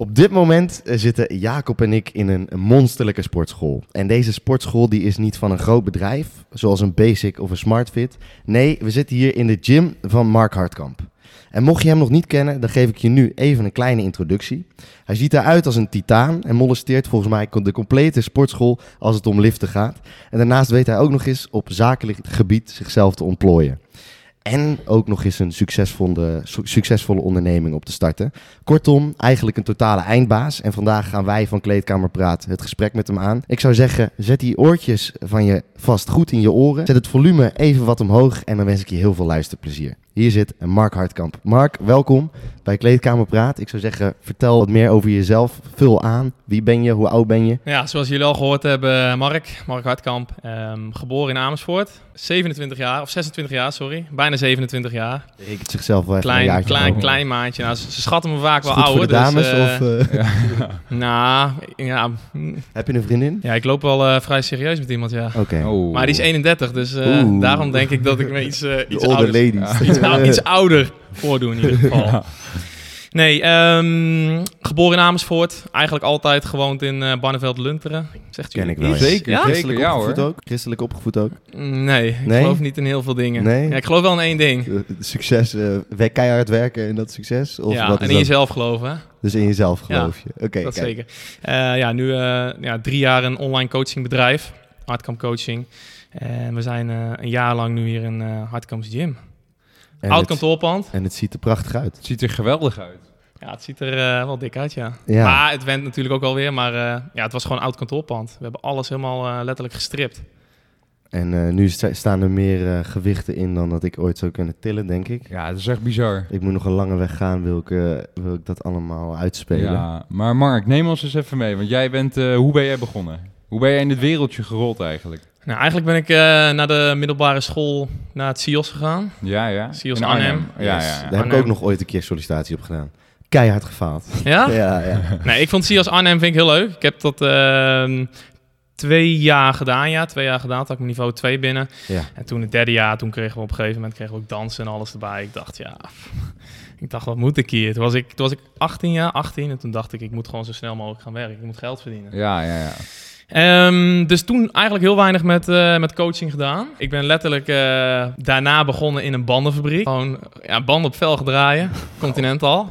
Op dit moment eh, zitten Jacob en ik in een monsterlijke sportschool. En deze sportschool die is niet van een groot bedrijf, zoals een Basic of een SmartFit. Nee, we zitten hier in de gym van Mark Hartkamp. En mocht je hem nog niet kennen, dan geef ik je nu even een kleine introductie. Hij ziet eruit als een titaan en molesteert volgens mij de complete sportschool als het om liften gaat. En daarnaast weet hij ook nog eens op zakelijk gebied zichzelf te ontplooien. En ook nog eens een succesvolle, su- succesvolle onderneming op te starten. Kortom, eigenlijk een totale eindbaas. En vandaag gaan wij van Kleedkamer Praat het gesprek met hem aan. Ik zou zeggen, zet die oortjes van je vast goed in je oren. Zet het volume even wat omhoog en dan wens ik je heel veel luisterplezier. Hier zit Mark Hartkamp. Mark, welkom bij Kleedkamer Praat. Ik zou zeggen, vertel wat meer over jezelf. Vul aan. Wie ben je? Hoe oud ben je? Ja, zoals jullie al gehoord hebben, Mark, Mark Hartkamp, ehm, geboren in Amersfoort, 27 jaar, of 26 jaar, sorry, bijna 27 jaar. Rekent zichzelf wel even een Klein, jaartje klein, klein maatje. Nou, ze, ze schatten me vaak wel het ouder. voor de dames? dus, eh, of, eh, Nou, ja, heb je een vriendin? ja, ik loop wel eh, vrij serieus met iemand, ja. Oké. Oh. Maar die is 31, dus eh, daarom denk ik dat ik me iets, De iets, older ouder, ladies. iets, ou- iets ouder voordoe in ieder geval. Nee, ehm, geboren in Amersfoort. Eigenlijk altijd gewoond in eh Barneveld-Lunteren. Zegt Ken jullie ik wel, ja. Zeker, Ja? zeker. Christelijk Ja opgevoed hoor. ook? Christelijk opgevoed ook? Nee, ik Nee? geloof niet in heel veel dingen. Nee? Ja, ik geloof wel in één ding. Eh, Succes, eh, wij keihard werken en dat succes? Of ja, wat en in dat? jezelf geloven, hè? Dus in jezelf Ja, geloof je? Oké, dat kijk. zeker. Eh, ja, nu eh, ja, drie jaar een online coachingbedrijf, Hardcamp Coaching. En we zijn eh, een jaar lang nu hier in eh Hardcamps Gym. En Oud het- kantoorpand. En het ziet er prachtig uit. Het ziet er geweldig uit. Ja, het ziet er eh, wel dik uit, ja. Ja. Maar het went natuurlijk ook alweer. Maar eh, ja, het was gewoon een oud kantoorpand. We hebben alles helemaal eh, letterlijk gestript. En eh, nu sta- staan er meer gewichten in dan dat ik ooit zou kunnen tillen, denk ik. Ja, het is echt bizar. Ik moet nog een lange weg gaan, wil ik, wil ik dat allemaal uitspelen. Ja, maar Mark, neem ons eens even mee. Want jij bent, eh, hoe ben jij begonnen? Hoe ben jij in dit wereldje gerold eigenlijk? Nou, eigenlijk ben ik eh, naar de middelbare school naar het CIOS gegaan. Ja, ja. Sios In Arnhem. Ja, Yes. ja, Daar ja. heb ik Arnhem. ook nog ooit een keer sollicitatie op gedaan. Keihard gefaald. Ja? ja, ja. Nee, ik vond CIOS Arnhem vind ik heel leuk. Ik heb dat ehm, twee jaar gedaan, ja. Twee jaar gedaan, toen had ik mijn niveau 2 binnen. ja. En toen het derde jaar, toen kregen we op een gegeven moment kregen we ook dansen en alles erbij. Ik dacht, ja, ik dacht, wat moet ik hier? Toen was ik, toen was ik 18 jaar, 18. En toen dacht ik, ik moet gewoon zo snel mogelijk gaan werken. Ik moet geld verdienen. Ja, ja, ja. Ehm, dus toen eigenlijk heel weinig met, eh, met coaching gedaan. Ik ben letterlijk eh, daarna begonnen in een bandenfabriek. Gewoon ja, banden op velgen draaien, Continental.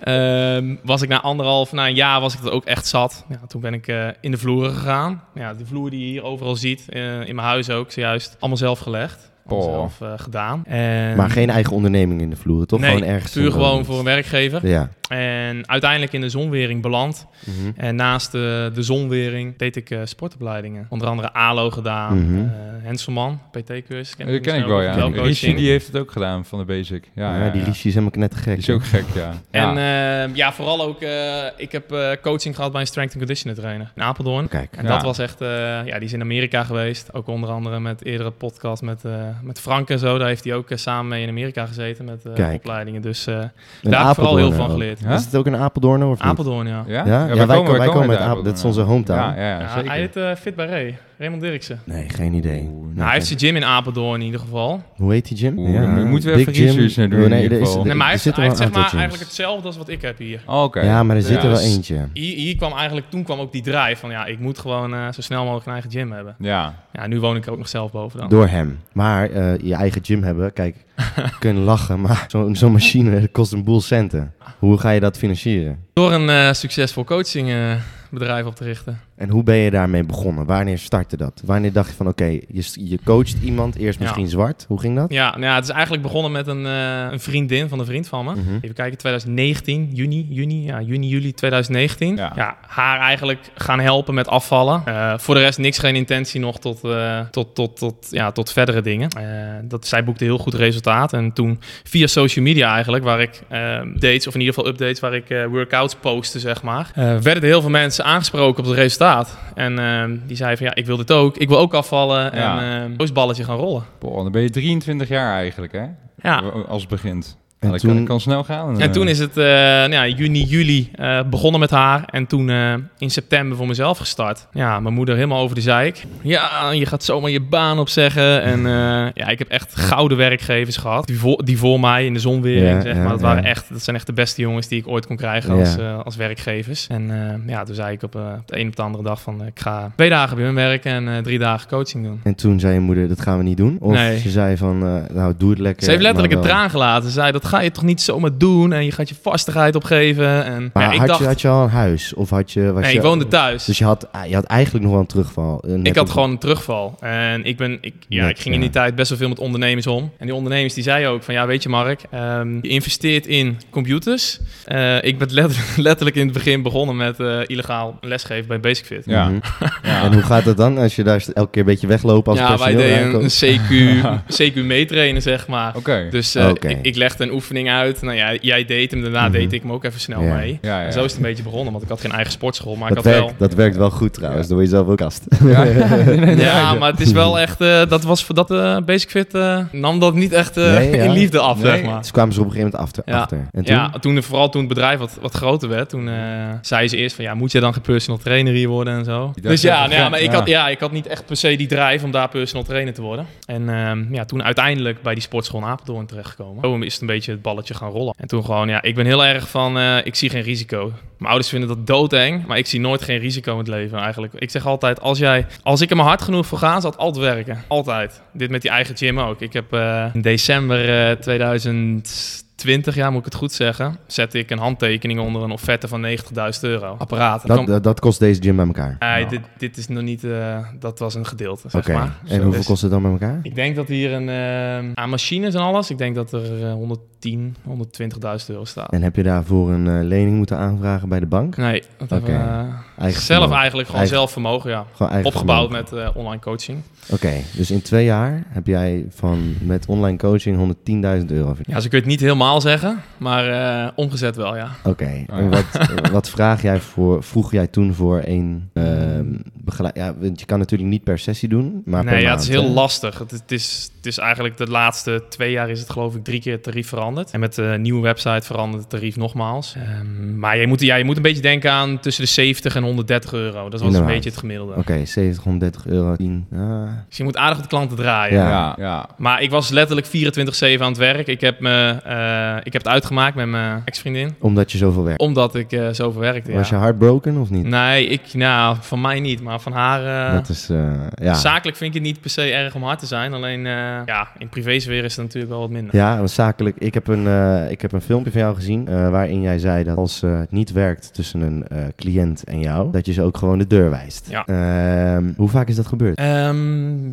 Ehm, was ik na anderhalf, na een jaar was ik dat ook echt zat. Ja, toen ben ik eh, in de vloeren gegaan. Ja, de vloer die je hier overal ziet, in mijn huis ook, zojuist, allemaal zelf gelegd. Oh. zelf eh, gedaan. En Maar geen eigen onderneming in de vloeren, toch? Nee, gewoon ergens. puur gewoon voor een werkgever. Ja. En uiteindelijk in de zonwering beland. Mhm. En naast de, de zonwering deed ik eh, sportopleidingen. Onder andere ALO gedaan, Mhm. eh, Henselman, PT-cursus. Dat ken ik wel, ja. Rishi die heeft het ook gedaan van de Basic. Ja, Ja, ja, die ja. Rishi is helemaal net gek. Die is ook gek, ja. En ja. eh, ja, vooral ook, eh, ik heb eh, coaching gehad bij een strength and conditioning trainer in Apeldoorn. Kijk. En Ja. dat was echt, eh, ja, die is in Amerika geweest. Ook onder andere met eerdere podcast met, eh, met Frank en zo. Daar heeft hij ook samen mee in Amerika gezeten met eh, opleidingen. Dus eh, daar heb ik vooral heel van geleerd. Ja? Is het ook een Apeldoorn of niet? Apeldoorn, ja. Ja? Ja? Ja, wij komen- wij komen uit Apel- dat is onze hometown. Ja, ja, ja, Ja, zeker. hij heet eh, Fit bij Ray, Raymond Dirksen. Nee, geen idee. Oeh, Nee, Nou, hij heeft zijn gym in Apeldoorn in ieder geval. Hoe heet die gym? Oeh, dan moeten we Big even research naar doen Oh, in nee, ieder er is- geval. Nee, maar hij er heeft, hij zeg maar gyms. eigenlijk hetzelfde als wat ik heb hier. Oh, Oké. Ja, maar er zit er wel Dus- eentje. Hier, hier kwam eigenlijk, toen kwam ook die drive van ja, ik moet gewoon eh, zo snel mogelijk een eigen gym hebben. Ja. Ja, nu woon ik er ook nog zelf boven dan. Door hem. Maar eh, je eigen gym hebben, kijk, kunnen lachen, maar zo'n zo'n machine kost een boel centen. Hoe ga je dat financieren? Door een eh, succesvol coachingbedrijf op te richten. En hoe ben je daarmee begonnen? Wanneer startte dat? Wanneer dacht je van, oké, je, je coacht iemand, eerst Ja. misschien zwart. Hoe ging dat? Ja, nou ja, het is eigenlijk begonnen met een, eh, een vriendin van een vriend van me. Mhm. Even kijken, 2019, juni, juni, ja, juni, juli 2019. Ja. Ja, haar eigenlijk gaan helpen met afvallen. Eh, voor de rest niks, geen intentie nog tot, eh, tot, tot, tot, ja, tot verdere dingen. Eh, dat, zij boekte heel goed resultaat. En toen via social media eigenlijk, waar ik dates, of in ieder geval updates, waar ik eh, workouts postte, zeg maar. eh, werden er heel veel mensen aangesproken op het resultaat. En eh, die zeiden van, ja, ik wil dit ook. Ik wil ook afvallen. Ja. En eh zo is het balletje gaan rollen. Boah, dan ben je 23 jaar eigenlijk, hè? Ja. Als het begint. En dat toen, kan, kan snel gaan. En toen is het eh, nou ja, juni, juli eh, begonnen met haar. En toen eh, in september voor mezelf gestart. Ja, mijn moeder helemaal over de zeik. Ja, je gaat zomaar je baan opzeggen. En eh, ja, ik heb echt gouden werkgevers gehad. Die voor, die voor mij in de zonwering, Ja, zeg ja, maar. Dat, waren ja. echt, dat zijn echt de beste jongens die ik ooit kon krijgen Ja. als, als werkgevers. En eh, ja, toen zei ik op, op de een op de andere dag van... ik ga twee dagen bij hun werken en drie dagen coaching doen. en toen zei je moeder, dat gaan we niet doen? Of Nee. ze zei van, nou doe het lekker. Ze heeft letterlijk een traan gelaten. Ze zei, dat ga je toch niet zomaar doen? En je gaat je vastigheid opgeven. En Maar ja, ik had, dacht... je, had je al een huis? Of had je... Was nee, je, ik woonde thuis. Dus je had, je had eigenlijk nog wel een terugval. ik had op- gewoon een terugval. En ik, ben, ik, ja, Net, ik ging in ja. die tijd best wel veel met ondernemers om. En die ondernemers die zeiden ook van... Ja, weet je Mark, ehm, je investeert in computers. Eh, ik ben letterlijk, letterlijk in het begin begonnen met eh, illegaal lesgeven bij Basic Fit. Ja. Mhm. Ja. En hoe gaat dat dan als je daar elke keer een beetje weglopen als ja, wij personeel deden een, aankomt? een CQ, CQ meetrainen, zeg maar. Oké. Dus eh, ik, ik legde een oefening uit. Nou ja, jij deed hem, daarna Mhm. deed ik hem ook even snel Ja. mee. Ja, ja. En zo is het een beetje begonnen, want ik had geen eigen sportschool. Maar Dat ik had werkt, wel... dat werkt wel goed trouwens, dan word je zelf ook kast. Ja, ja. Ja, maar het is wel echt... eh, dat was voor dat eh, Basic Fit... eh, nam dat niet echt eh, Nee, ja. in liefde af, Nee. zeg maar. Dus kwamen ze op een gegeven moment achter. Ja. achter. En toen? Ja, toen, vooral toen het bedrijf wat, wat groter werd, toen eh zei ze eerst van ja, moet je dan geen personal trainer hier worden en zo. Dus ja, nou ja, maar ik, had, ja, ik had niet echt per se die drive om daar personal trainer te worden. En ehm, ja, toen uiteindelijk bij die sportschool in Apeldoorn terechtgekomen. Zo is het een beetje het balletje gaan rollen. En toen gewoon, ja, ik ben heel erg van, eh, ik zie geen risico. Mijn ouders vinden dat doodeng, maar ik zie nooit geen risico in het leven eigenlijk. Ik zeg altijd, als, jij, als ik er maar hard genoeg voor ga, zal het altijd werken. Altijd. Dit met die eigen gym ook. Ik heb eh, in december eh, uh, 2000 20 jaar, moet ik het goed zeggen, zette ik een handtekening onder een offerte van 90.000 euro. Apparaat. Dat, kost deze gym bij elkaar? Nee, nou. dit, dit, is nog niet, eh, dat was een gedeelte, zeg En hoeveel kost het dan bij elkaar? Ik denk dat hier een, eh, aan machines en alles, ik denk dat er eh, 110, 120.000 euro staat. En heb je daarvoor een lening moeten aanvragen bij de bank? Nee, dat okay. eigen zelf eigenlijk, gewoon zelf vermogen, ja. Opgebouwd met online coaching. Oké, dus in twee jaar heb jij van, met online coaching 110.000 euro verdiend? Ja, dus ik weet niet helemaal zeggen, maar eh, omgezet wel, ja. Oké, Oh, en ja. wat, wat vraag jij voor, vroeg jij toen voor een ehm begeleid? Ja, want je kan natuurlijk niet per sessie doen, maar per nee, ja, maand, het is heel hè? lastig. Het, het is, het is eigenlijk de laatste twee jaar is het geloof ik drie keer het tarief veranderd. En met de nieuwe website verandert het tarief nogmaals. Ehm, maar je moet, ja, je moet een beetje denken aan tussen de 70 en 130 euro. Dat was een beetje het gemiddelde. Oké, 70, 130 euro, 10. Ah, Dus je moet aardig op de klanten draaien. Ja. Ja, ja. Maar ik was letterlijk 24-7 aan het werk. Ik heb, me, eh, ik heb het uitgemaakt met mijn ex-vriendin. omdat je zoveel werkt. Omdat ik eh zoveel werkte, Was je heartbroken of niet? Nee, ik, nou, van mij niet. Maar van haar... eh, Dat is, eh, ja. Zakelijk vind ik het niet per se erg om hard te zijn. Alleen eh, ja, in privésfeer is het natuurlijk wel wat minder. Ja, want zakelijk. Ik heb een, ik heb een filmpje van jou gezien waarin jij zei dat als het niet werkt tussen een cliënt en jou, dat je ze ook gewoon de deur wijst. Ja. Ehm, hoe vaak is dat gebeurd? Ehm,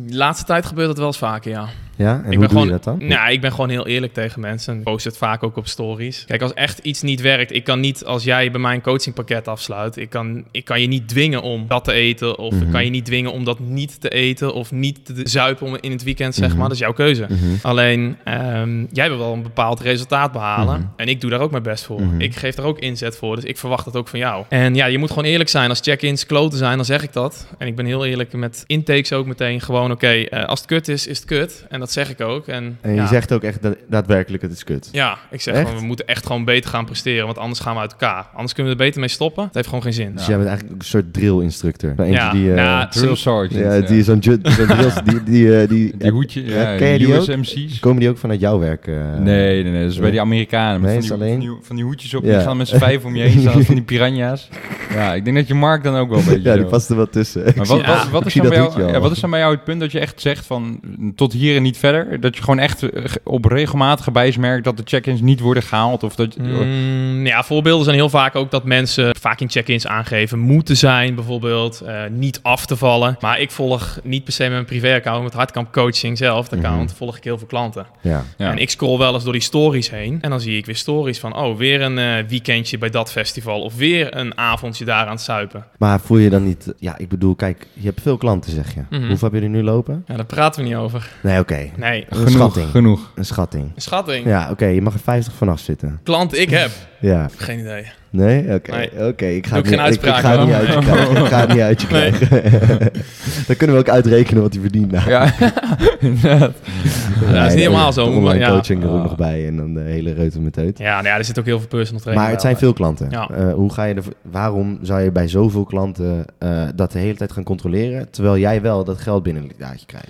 de laatste tijd gebeurt dat wel eens vaker, ja. Ja, en ik hoe ben doe gewoon, je dat dan? Nou, ik ben gewoon heel eerlijk tegen mensen. Ik post het vaak ook op stories. Kijk, als echt iets niet werkt, ik kan niet, als jij bij mij een coachingpakket afsluit, ik kan, ik kan je niet dwingen om dat te eten, of Mhm. ik kan je niet dwingen om dat niet te eten, of niet te zuipen om in het weekend, zeg Mhm. maar. Dat is jouw keuze. Mhm. Alleen, ehm, jij wil wel een bepaald resultaat behalen. Mhm. En ik doe daar ook mijn best voor. Mhm. Ik geef daar ook inzet voor. Dus ik verwacht dat ook van jou. En ja, je moet gewoon eerlijk zijn. Als check-ins kloten zijn, dan zeg ik dat. En ik ben heel eerlijk met intakes ook meteen. Gewoon, oké, eh, als het kut is, is het kut. En dat zeg ik ook. En, En je ja, zegt ook echt dat, daadwerkelijk het is kut. Ja, ik zeg gewoon, we moeten echt gewoon beter gaan presteren. Want anders gaan we uit elkaar. Anders kunnen we er beter mee stoppen. Het heeft gewoon geen zin. Dus jij bent eigenlijk ook een soort drill-instructor. Zo eentje Ja, die, eh, nou, Drill sergeant. ja, die is zo'n drill, die, die, eh, die, Die hoedje, Ja, ja, ken je die ook? USMC's. Komen die ook vanuit jouw werk? eh? Nee, nee, nee. Dat is bij die Amerikanen. Nee, van, die, alleen- van, die, van die hoedjes op. Ja. Die gaan met z'n vijf om je heen staan. Van die piranha's. Ja, ik denk dat je Mark dan ook wel een beetje Ja, die past er wel tussen. Maar wat, Ja, wat, is dan bij jou, wat is dan bij jou het punt dat je echt zegt van tot hier en niet verder? Dat je gewoon echt eh, op regelmatige wijze merkt dat de check-ins niet worden gehaald? Of dat, Mm, ja, voorbeelden zijn heel vaak ook dat mensen vaak in check-ins aangeven moeten zijn, bijvoorbeeld, eh, niet af te vallen. Maar ik volg niet per se met mijn privé-account, met Hardcamp Coaching zelf, de account, Mhm. volg ik heel veel klanten. Ja. ja. En ik scroll wel eens door die stories heen en dan zie ik weer stories van, oh, weer een eh, weekendje bij dat festival of weer een avondje daar aan het suipen. Maar voel je dan niet... Ja, ik bedoel, kijk, je hebt veel klanten, zeg je. Mhm. Hoeveel heb je er nu lopen? Ja, daar praten we niet over. Nee, oké. Nee, Een genoeg, schatting. genoeg. Een schatting. schatting. Ja, oké, je mag er 50 vanaf zitten. Klant ik heb, Ja. geen idee. Nee? Oké, Nee. oké. Ik ga het ik geen niet, ik, ik uitspraak ga het niet uit je krijgen. Ik ga het niet uit je Nee. krijgen. Dan kunnen we ook uitrekenen wat hij verdient. Nou, Ja, dat is niet helemaal zo, Online maar ja. coaching er ook nog bij en dan de hele reuter met uit. Ja, nou ja, er zit ook heel veel personal training Maar het zijn veel klanten. Ja. Eh, hoe ga je er, waarom zou je bij zoveel klanten eh, dat de hele tijd gaan controleren, terwijl jij wel dat geld binnen een jaartje krijgt?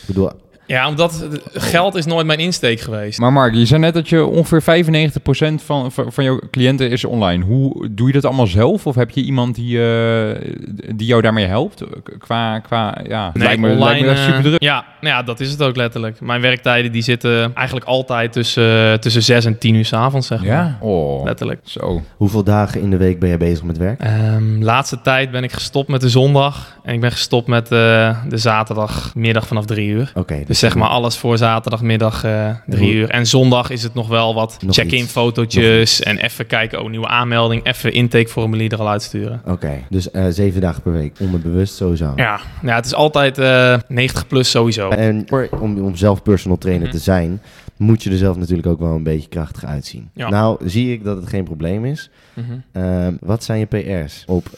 Ik bedoel, Ja, omdat geld is nooit mijn insteek geweest. Maar Mark, je zei net dat je ongeveer 95% van, van, van jouw cliënten is online. Hoe doe je dat allemaal zelf? Of heb je iemand die, eh, die jou daarmee helpt? Qua, qua ja, lijkt me, lijkt me echt eh, super druk. Ja, nou ja, dat is het ook letterlijk. Mijn werktijden die zitten eigenlijk altijd tussen, tussen 6 en 10 uur 's avonds, zeg maar. Ja? Oh, Letterlijk. zo. hoeveel dagen in de week ben je bezig met werk? Ehm, laatste tijd ben ik gestopt met de zondag. En ik ben gestopt met eh, de zaterdagmiddag vanaf 3 uur. Oké, Dus zeg maar alles voor zaterdagmiddag 3 hoe- uur. En zondag is het nog wel wat check-in fotootjes. En even kijken, oh, nieuwe aanmelding. Even intakeformulier er al uitsturen. Oké, dus eh, zeven dagen per week, onderbewust sowieso. Ja, ja het is altijd eh 90 plus sowieso. En om, om zelf personal trainer Mhm. te zijn, moet je er zelf natuurlijk ook wel een beetje krachtig uitzien. Ja. Nou, zie ik dat het geen probleem is. Mhm. Ehm, wat zijn je PR's op...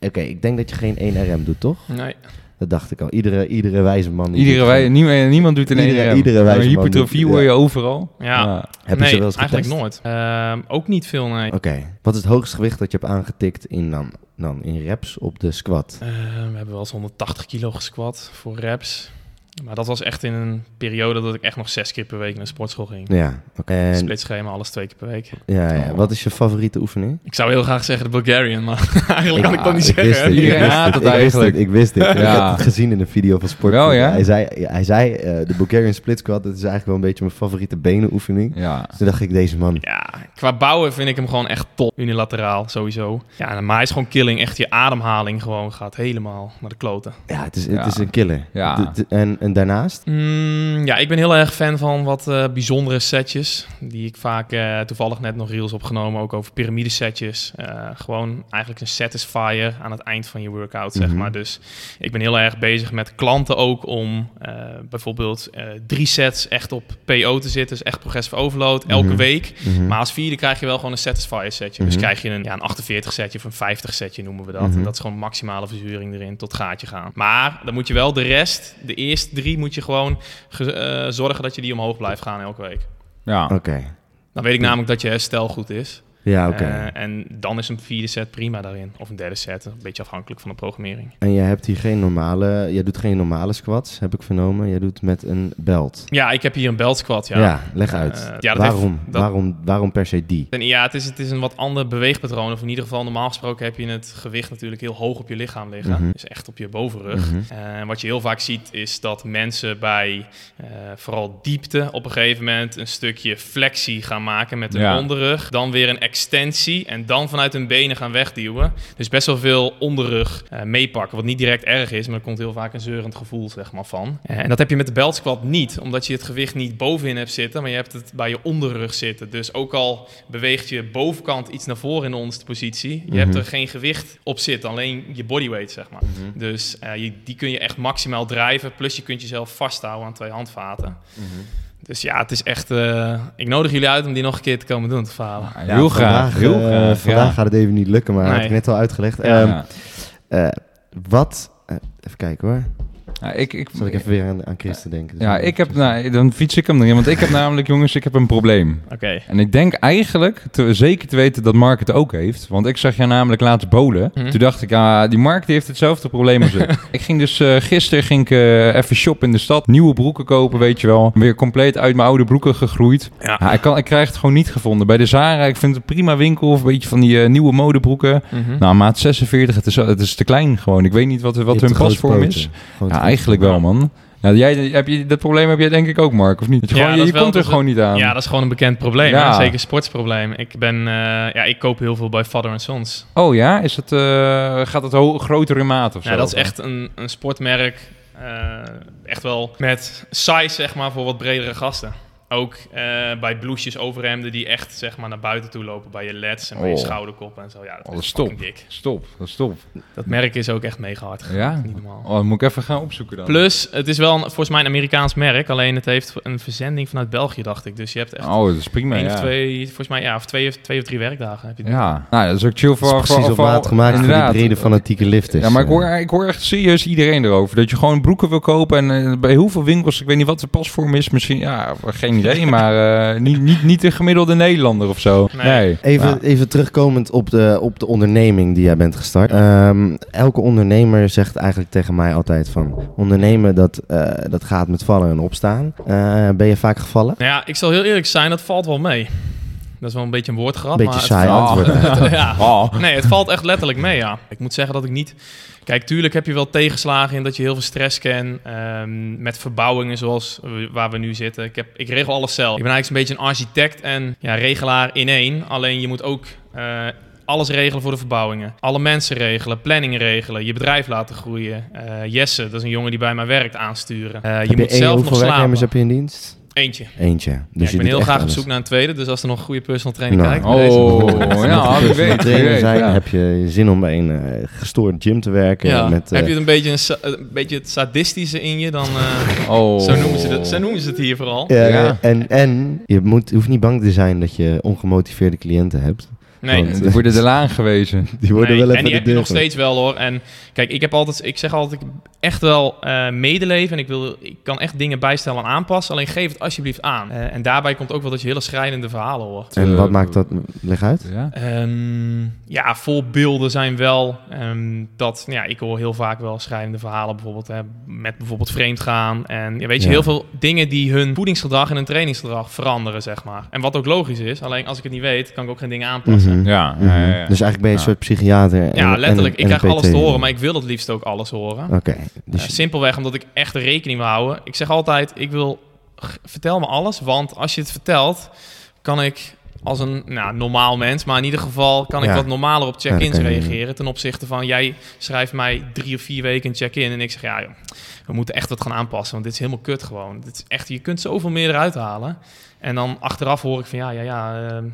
Oké, ik denk dat je geen 1RM doet, toch? Nee. Dat dacht ik al. Iedere, iedere wijze man... Iedere doet wij, geen- niemand, niemand doet een Iedere- 1RM. iedere wijze man hypertrofie hoor je ja. overal. Ja. Heb je ze wel eens eigenlijk nooit. Ehm, ook niet veel, nee. Oké. Wat is het hoogste gewicht dat je hebt aangetikt in, dan, dan in reps op de squat? Ehm, we hebben wel eens 180 kilo gesquat voor reps. Maar dat was echt in een periode dat ik echt nog zes keer per week naar de sportschool ging. Ja, oké. Splitschema, alles twee keer per week. ja, ja. Oh. Wat is je favoriete oefening? Ik zou heel graag zeggen de Bulgarian, maar eigenlijk kan ik dat niet ik wist zeggen. ik Iedereen ik wist eigenlijk. Ik wist het. Ik Ja. heb het gezien in de video van Sport. Wel, ja? Hij zei, hij zei eh, de Bulgarian Split Squat, dat is eigenlijk wel een beetje mijn favoriete benenoefening. Ja. Dus toen dacht ik, deze man... Ja, qua bouwen vind ik hem gewoon echt top. Unilateraal, sowieso. Ja, maar hij is gewoon killing. Echt je ademhaling gewoon gaat helemaal naar de kloten. Ja, het is, Ja. het is een killer. Ja. De- de- en, en daarnaast? Mm, ja, ik ben heel erg fan van wat eh, bijzondere setjes. Die ik vaak eh, toevallig net nog reels opgenomen. Ook over piramidesetjes. Eh gewoon eigenlijk een satisfier aan het eind van je workout, zeg Mhm. maar. Dus ik ben heel erg bezig met klanten ook om bijvoorbeeld drie sets echt op PO te zitten. Dus echt progressive overload, elke Mhm. week. Mhm. Maar als vierde krijg je wel gewoon een satisfier setje. Dus krijg je een, ja, een 48 setje of een 50 setje noemen we dat. En dat is gewoon maximale verzuring erin tot gaatje gaan. Maar dan moet je wel de rest, de eerste drie, moet je gewoon ge- eh, zorgen dat je die omhoog blijft gaan elke week. Ja. Oké. Dan weet ik namelijk dat je herstel goed is. Ja, oké. Eh, en dan is een vierde set prima daarin. Of een derde set, een beetje afhankelijk van de programmering. En jij hebt hier geen normale... Jij doet geen normale squats, heb ik vernomen. Jij doet met een belt. Ja, ik heb hier een belt squat, Ja, ja. leg uit. Eh, ja, dat waarom, heeft- dat- waarom, waarom per se die? En ja, het is, het is een wat ander beweegpatroon. Of in ieder geval, normaal gesproken heb je het gewicht natuurlijk heel hoog op je lichaam liggen. Mhm. Dus echt op je bovenrug. Mhm. En wat je heel vaak ziet, is dat mensen bij eh, vooral diepte op een gegeven moment een stukje flexie gaan maken met hun Ja. onderrug. Dan weer een extensie en dan vanuit hun benen gaan wegduwen. Dus best wel veel onderrug eh, meepakken, wat niet direct erg is, maar er komt heel vaak een zeurend gevoel zeg maar, van. Eh, en dat heb je met de belt squat niet, omdat je het gewicht niet bovenin hebt zitten, maar je hebt het bij je onderrug zitten. Dus ook al beweegt je bovenkant iets naar voren in de onderste positie, je hebt Mhm. er geen gewicht op zitten, alleen je bodyweight zeg maar. Dus eh, je, die kun je echt maximaal drijven. Plus je kunt jezelf vasthouden aan twee handvaten. Dus ja, het is echt... eh, ik nodig jullie uit om die nog een keer te komen doen, te falen. Ja, heel graag. Vandaag, heel eh, graag. vandaag ja. gaat het even niet lukken, maar Nee. had ik net al uitgelegd. Ja. Ehm, Ja. eh, wat... even kijken hoor. Ja, ik, ik, Zal ik even weer aan, aan Christen denken. Dus ja, ik heb, nou, dan fiets ik hem erin. Want ik heb namelijk, jongens, ik heb een probleem. Oké. En ik denk eigenlijk, te, zeker te weten dat Mark het ook heeft. Want ik zag jou namelijk laatst bolen. Mhm. Toen dacht ik, ja, die Mark die heeft hetzelfde probleem als ik. ik ging dus eh, gisteren ging ik, eh, even shoppen in de stad. Nieuwe broeken kopen, weet je wel. Weer compleet uit mijn oude broeken gegroeid. Ja. Ja, ik, kan, ik krijg het gewoon niet gevonden. Bij de Zara, ik vind het een prima winkel. Of een beetje van die eh, nieuwe modebroeken. Mhm. Nou, maat 46, het is, het is te klein gewoon. Ik weet niet wat, wat hun pasvorm is. Grote Ja. Eigenlijk wel, man. Ja, jij, heb je, dat probleem heb jij denk ik ook, Mark, of niet? Je Ja, wel- komt er gewoon niet aan. Ja, dat is gewoon een bekend probleem. Ja. hè? Zeker een sportsprobleem. Ik ben... eh, ja, ik koop heel veel bij Father Sons. Oh ja? Is het, eh, gaat het ho- grotere maat of zo? Ja, dat is echt een, een sportmerk. eh, echt wel met size, zeg maar, voor wat bredere gasten. Ook eh, bij blouses, overhemden die echt zeg maar naar buiten toe lopen. Bij je leds en bij je Oh. schouderkop en zo. Ja, dat Oh, dat is is top. fucking dik. Stop, dat is top. Dat merk is ook echt mega hard. Ja? Niet normaal. Oh, dan moet ik even gaan opzoeken dan. Plus, het is wel een, volgens mij een Amerikaans merk. Alleen het heeft een verzending vanuit België, dacht ik. Dus je hebt echt Oh, dat is prima, één ja. of twee, volgens mij, ja, of twee, of twee of drie werkdagen. Heb je Ja, nou, dat is ook chill Het voor... is precies voor, op voor- maat gemaakt voor die inderdaad. brede fanatieke lifters. Ja, maar ik hoor, ik hoor echt serieus iedereen erover. Dat je gewoon broeken wil kopen. En eh, bij heel veel winkels, ik weet niet wat de pasvorm is. Misschien, ja, geen idee. maar eh, niet, niet, niet de gemiddelde Nederlander of zo. Nee. Nee. Even, Ja. even terugkomend op de, op de onderneming die jij bent gestart. Ehm, elke ondernemer zegt eigenlijk tegen mij altijd van... ondernemen, dat, eh, dat gaat met vallen en opstaan. Eh, ben je vaak gevallen? Nou ja, ik zal heel eerlijk zijn, dat valt wel mee. Dat is wel een beetje een woordgrap. Beetje maar saai het, antwoord. het- ja. Oh. Nee, het valt echt letterlijk mee, ja. Ik moet zeggen dat ik niet... Kijk, tuurlijk heb je wel tegenslagen in dat je heel veel stress kent. ehm, met verbouwingen zoals waar we nu zitten. Ik, heb, ik regel alles zelf. Ik ben eigenlijk een beetje een architect en ja, regelaar in één. Alleen je moet ook... eh, alles regelen voor de verbouwingen. Alle mensen regelen, planning regelen, je bedrijf laten groeien. Eh, Jesse, dat is een jongen die bij mij werkt, aansturen. Eh, je moet één- zelf hoeveel nog werknemers slapen. heb je in dienst? Eentje. Eentje. Dus Ja, je ik ben heel graag op zoek naar een tweede. Dus als er nog een goede personal trainer Nou, kijkt... deze- Oh, ja, wie weet. trainer zijn, ja. heb je zin om bij een eh, gestoord gym te werken. Ja. Met, eh, Heb je een beetje, een, beetje het sadistische in je, dan... eh, Oh. zo, noemen ze het, zo noemen ze het hier vooral. Ja, Ja. En, en je moet, je hoeft niet bang te zijn dat je ongemotiveerde cliënten hebt. Nee, Want- Die worden de laan gewezen. Die worden Nee, wel even en die de heb je nog steeds wel hoor. En kijk, ik heb altijd, ik zeg altijd, echt wel eh, medeleven en ik, wil, ik kan echt dingen bijstellen en aanpassen. Alleen geef het alsjeblieft aan. Eh, en daarbij komt ook wel dat je hele schrijnende verhalen hoort. En Eh, wat maakt dat? Leg uit. Ja. Ehm, ja, voorbeelden zijn wel ehm, dat, nou ja, ik hoor heel vaak wel schrijnende verhalen bijvoorbeeld, hè, met bijvoorbeeld vreemd gaan. En ja, weet je, Ja. heel veel dingen die hun voedingsgedrag en hun trainingsgedrag veranderen, zeg maar. En wat ook logisch is, alleen als ik het niet weet, kan ik ook geen dingen aanpassen. Ja, Mhm. ja, ja, ja. Dus eigenlijk ben je een soort psychiater. en- Ja, letterlijk. ik krijg alles te horen, maar ik wil het liefst ook alles horen. Oké. Dus Eh, simpelweg omdat ik echt rekening mee houden. Ik zeg altijd, ik wil, vertel me alles, want als je het vertelt, kan ik als een nou, normaal mens, maar in ieder geval kan ik wat normaler op check-ins reageren ten opzichte van jij schrijft mij drie of vier weken een check-in en ik zeg ja, joh, we moeten echt wat gaan aanpassen, want dit is helemaal kut gewoon. Dit is echt, je kunt zoveel meer eruit halen. En dan achteraf hoor ik van ja, ja, ja, ehm,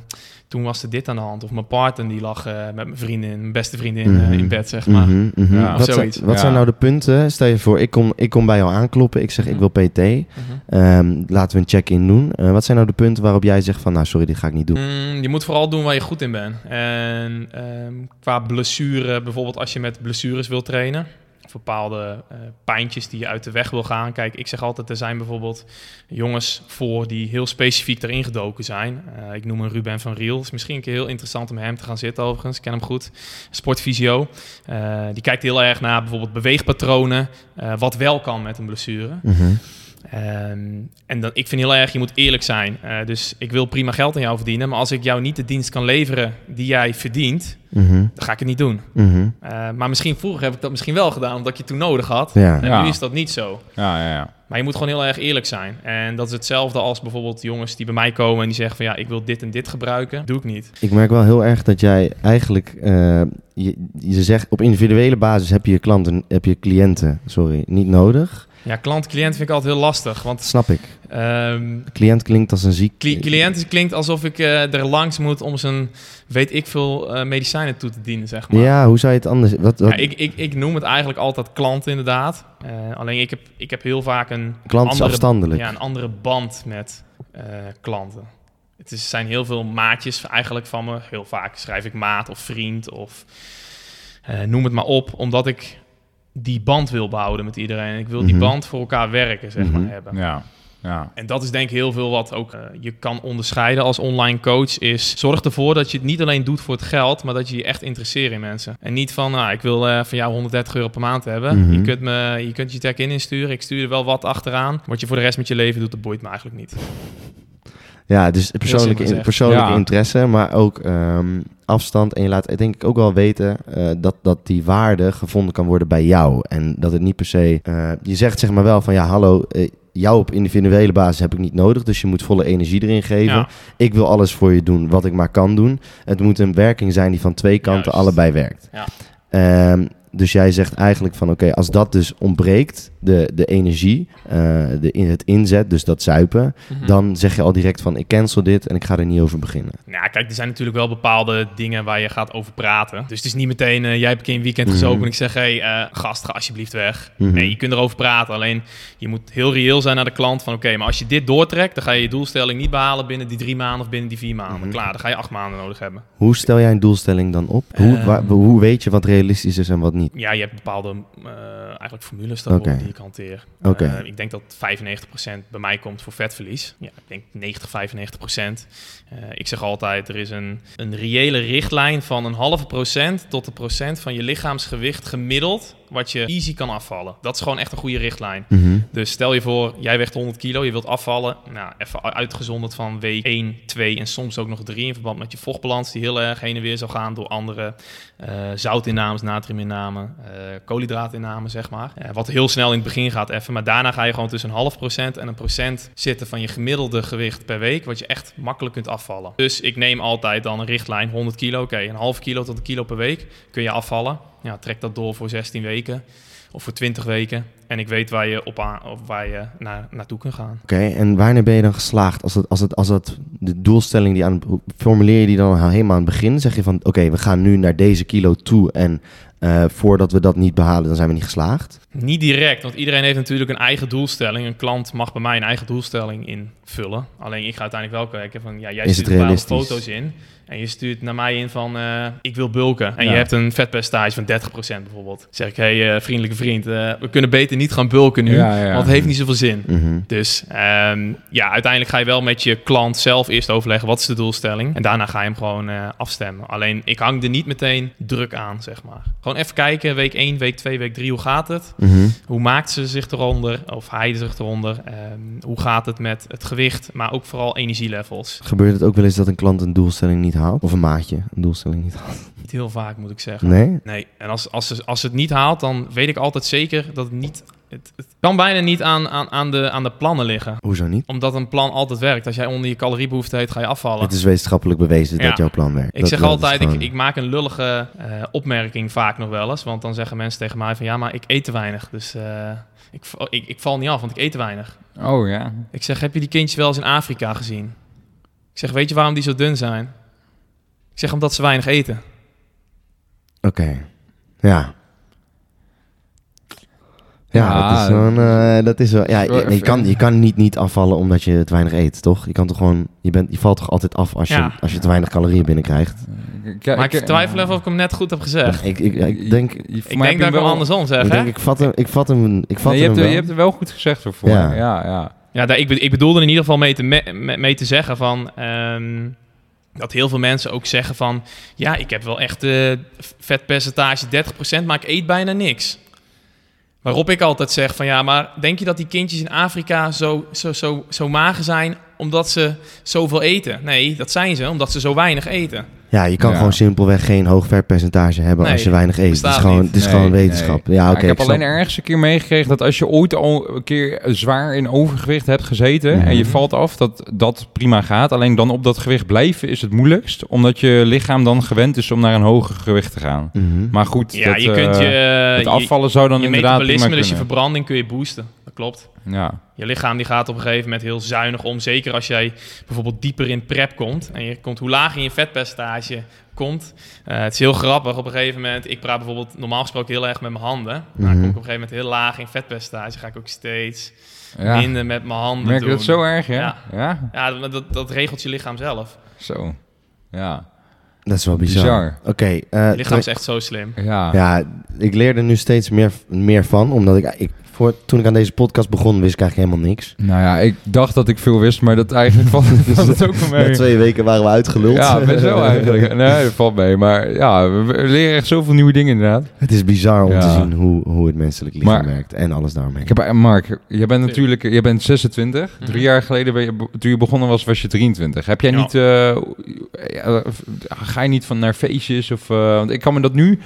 toen was er dit aan de hand. Of mijn partner die lag eh, met mijn vriendin, mijn beste vriendin eh, Mhm. in bed, zeg maar. Mhm, mhm. Ja. Wat, Of zijn, zoiets. wat Ja. zijn nou de punten? Stel je voor, ik kom, ik kom bij jou aankloppen. Ik zeg, ik wil PT. Ehm, laten we een check-in doen. Eh, wat zijn nou de punten waarop jij zegt van... Nou, sorry, dit ga ik niet doen. Mm, je moet vooral doen waar je goed in bent. En ehm, qua blessure, bijvoorbeeld als je met blessures wilt trainen, bepaalde eh, pijntjes die je uit de weg wil gaan. Kijk, ik zeg altijd, er zijn bijvoorbeeld jongens voor die heel specifiek erin gedoken zijn. Eh, ik noem een Ruben van Riel. Het is misschien een keer heel interessant om hem te gaan zitten overigens. Ik ken hem goed. Sportfysio. Eh, die kijkt heel erg naar bijvoorbeeld beweegpatronen. wat wel kan met een blessure. Mhm. Ehm, en dan, ik vind heel erg, je moet eerlijk zijn. Eh, dus ik wil prima geld aan jou verdienen. Maar als ik jou niet de dienst kan leveren die jij verdient, Mhm. dan ga ik het niet doen. Mhm. Eh, maar misschien vroeger heb ik dat misschien wel gedaan, omdat ik je toen nodig had. Ja. En Ja. nu is dat niet zo. Ja, ja, ja. Maar je moet gewoon heel erg eerlijk zijn. En dat is hetzelfde als bijvoorbeeld jongens die bij mij komen en die zeggen van ja, ik wil dit en dit gebruiken. Doe ik niet. Ik merk wel heel erg dat jij eigenlijk... eh, je, je zegt, op individuele basis heb je je klanten, heb je cliënten, sorry, niet nodig. Ja, klant-cliënt vind ik altijd heel lastig. Want snap ik. ehm, Cliënt klinkt als een ziek... cli- cliënt klinkt alsof ik eh, er langs moet om zijn, weet ik veel, eh, medicijnen toe te dienen, zeg maar. Ja, hoe zou je het anders... Wat, wat, Ja, ik, ik, ik noem het eigenlijk altijd klant inderdaad. Eh, alleen ik heb, ik heb heel vaak een klant andere, afstandelijk. ja, een andere band met klanten. Het is, zijn heel veel maatjes eigenlijk van me. Heel vaak schrijf ik maat of vriend of noem het maar op. Omdat ik die band wil behouden met iedereen. Ik wil die Mhm. band voor elkaar werken, zeg Mhm. maar, hebben. Ja, ja. En dat is denk ik heel veel wat ook eh, je kan onderscheiden als online coach. Is zorg ervoor dat je het niet alleen doet voor het geld, maar dat je je echt interesseert in mensen. En niet van, nou, ik wil eh, van jou 130 euro per maand hebben. Mhm. Je kunt me, je kunt je check-in insturen. Ik stuur er wel wat achteraan. Wat je voor de rest met je leven doet, dat boeit me eigenlijk niet. Ja, dus persoonlijke, gezegd. persoonlijke Ja. interesse, maar ook ehm, afstand. En je laat denk ik ook wel weten eh, dat, dat die waarde gevonden kan worden bij jou. En dat het niet per se... eh, je zegt zeg maar wel van ja, hallo, eh, jou op individuele basis heb ik niet nodig. Dus je moet volle energie erin geven. Ja, Ik wil alles voor je doen wat ik maar kan doen. Het moet een werking zijn die van twee kanten Juist. allebei werkt. Ja. Ehm, dus jij zegt eigenlijk van oké, als dat dus ontbreekt, de, de energie, eh, de, in het inzet, dus dat zuipen, Mhm. dan zeg je al direct van ik cancel dit en ik ga er niet over beginnen. Nou, kijk, er zijn natuurlijk wel bepaalde dingen waar je gaat over praten. Dus het is niet meteen, eh, jij hebt een keer een weekend Mhm. gezopen en ik zeg, hé, hey, eh, gast, ga alsjeblieft weg. Mhm. Nee, je kunt erover praten. Alleen, je moet heel reëel zijn naar de klant van, oké, maar als je dit doortrekt, dan ga je je doelstelling niet behalen binnen die drie maanden of binnen die vier maanden. Klaar, dan ga je acht maanden nodig hebben. Hoe stel jij een doelstelling dan op? Hoe, Ehm. waar- hoe weet je wat realistisch is en wat niet? Ja, je hebt bepaalde eh, eigenlijk formules daarvoor die ik hanteer. Eh, ik denk dat 95% bij mij komt voor vetverlies. Ja, ik denk 90, 95%. Eh, ik zeg altijd, er is een, een reële richtlijn van een halve procent tot een procent van je lichaamsgewicht gemiddeld, wat je easy kan afvallen. Dat is gewoon echt een goede richtlijn. Mhm. Dus stel je voor, jij weegt 100 kilo, je wilt afvallen. Nou, even uitgezonderd van week 1, 2 en soms ook nog 3 in verband met je vochtbalans, die heel erg heen en weer zal gaan door andere eh zoutinnames, natriuminname, eh koolhydraatinname, zeg maar. Wat heel snel in het begin gaat even, maar daarna ga je gewoon tussen een half procent en een procent zitten van je gemiddelde gewicht per week, wat je echt makkelijk kunt afvallen. Dus ik neem altijd dan een richtlijn, 100 kilo, oké, een half kilo tot een kilo per week kun je afvallen. Ja, trek dat door voor 16 weken of voor 20 weken. En ik weet waar je, op aan, waar je naar, naartoe kunt gaan. Oké, en wanneer ben je dan geslaagd? Als het, als het, als het de doelstelling die aan formuleer je die dan helemaal aan het begin? Zeg je van oké, we gaan nu naar deze kilo toe en eh, voordat we dat niet behalen, dan zijn we niet geslaagd. Niet direct, want iedereen heeft natuurlijk een eigen doelstelling. Een klant mag bij mij een eigen doelstelling invullen. Alleen ik ga uiteindelijk wel kijken van, ja, jij stuurt bepaalde realistisch? foto's in. En je stuurt naar mij in van, eh, ik wil bulken. En Ja. je hebt een vetpercentage van 30% bijvoorbeeld. zeg ik, hé hey, eh, vriendelijke vriend, eh, we kunnen beter niet gaan bulken nu. Ja, ja. Want het heeft niet zoveel zin. Mhm. Dus ehm, ja, uiteindelijk ga je wel met je klant zelf eerst overleggen wat is de doelstelling. En daarna ga je hem gewoon afstemmen. Alleen ik hang er niet meteen druk aan, zeg maar. Gewoon even kijken, week 1, week 2, week 3, hoe gaat het? Mhm. Hoe maakt ze zich eronder? Of hij zich eronder? Ehm, hoe gaat het met het gewicht? Maar ook vooral energielevels. Gebeurt het ook wel eens dat een klant een doelstelling niet haalt? Of een maatje een doelstelling niet haalt? Niet heel vaak, moet ik zeggen. Nee? Nee, en als, als, ze, als ze het niet haalt, dan weet ik altijd zeker dat het niet... Het, het kan bijna niet aan, aan, aan, de, aan de plannen liggen. Hoezo niet? Omdat een plan altijd werkt. Als jij onder je caloriebehoefte heet, ga je afvallen. Het is wetenschappelijk bewezen Ja. dat jouw plan werkt. Ik Dat- zeg altijd, gewoon- ik, ik maak een lullige eh, opmerking vaak nog wel eens. Want dan zeggen mensen tegen mij van ja, maar ik eet te weinig. Dus eh, ik, val- ik, ik val niet af, want ik eet te weinig. Oh ja. Ik zeg, heb je die kindjes wel eens in Afrika gezien? Ik zeg, weet je waarom die zo dun zijn? Ik zeg, omdat ze weinig eten. Oké. Ja. Ja, Ja, dat is zo'n... eh, dat is wel... Ja, je, je kan, je kan niet niet afvallen omdat je te weinig eet, toch? Je kan toch gewoon... Je, bent, je valt toch altijd af als je, Ja. als je te weinig calorieën binnenkrijgt? Ja, maar ik twijfel even of ik hem net goed heb gezegd. Ik, ik, ik denk... Voor Ik mij denk dat je ik hem andersom zeg, Ik, denk, ik vat hem, ik vat hem, ik vat Nee, je, hem hebt, wel. je hebt het wel goed gezegd ervoor. Ja. Ja, ja. ja. Ja, daar- ik, ik bedoelde in ieder geval mee te, me- me- mee te zeggen van... ehm, dat heel veel mensen ook zeggen van... Ja, ik heb wel echt eh vetpercentage 30%, maar ik eet bijna niks. Waarop ik altijd zeg van ja, maar denk je dat die kindjes in Afrika zo, zo, zo, zo mager zijn omdat ze zoveel eten? Nee, dat zijn ze omdat ze zo weinig eten. Ja, je kan Ja. gewoon simpelweg geen hoog vetpercentage hebben Nee, als je weinig eet. Het is gewoon, het is Nee, gewoon wetenschap. Ja, Ja, oké. ik heb alleen ergens een keer meegekregen dat als je ooit al een keer zwaar in overgewicht hebt gezeten Mhm. en je valt af, dat dat prima gaat. Alleen dan op dat gewicht blijven is het moeilijkst, omdat je lichaam dan gewend is om naar een hoger gewicht te gaan. Mhm. Maar goed, Ja, dat, je eh, kunt je, het je, afvallen zou dan je inderdaad prima metabolisme, dus je kunnen. verbranding kun je boosten. Dat klopt. Ja. Je lichaam die gaat op een gegeven moment heel zuinig om. Zeker als jij bijvoorbeeld dieper in prep komt. En je komt, hoe lager je vetpercentage komt. Eh, het is heel grappig. Op een gegeven moment, ik praat bijvoorbeeld normaal gesproken heel erg met mijn handen. Mhm. kom ik op een gegeven moment heel laag in vetpercentage. Ga ik ook steeds ja. minder met mijn handen Merk je doen. dat zo erg, ja? Ja. Ja, Ja, dat, dat, dat regelt je lichaam zelf. zo. Ja. Dat is wel bizar. Bizar. Oké. eh, lichaam is echt zo slim. Ja. Ja, ik leer er nu steeds meer, meer van. Omdat ik, ik voor, toen ik aan deze podcast begon, wist ik eigenlijk helemaal niks. Nou ja, ik dacht dat ik veel wist, maar dat eigenlijk valt, valt het ook wel Na mee. twee weken waren we uitgeluld. Ja, best wel eigenlijk. Nee, dat valt mee. Maar ja, we leren echt zoveel nieuwe dingen inderdaad. Het is bizar om Ja. te zien hoe, hoe het menselijk lichaam Maar- werkt. En alles daaromheen. Ik heb, Mark, je bent natuurlijk je bent 26. Mhm. Drie jaar geleden, ben je, toen je begonnen was, was je 23. Heb jij Ja. niet, eh, ga je niet van naar feestjes? Of, eh, want ik kan me dat nu,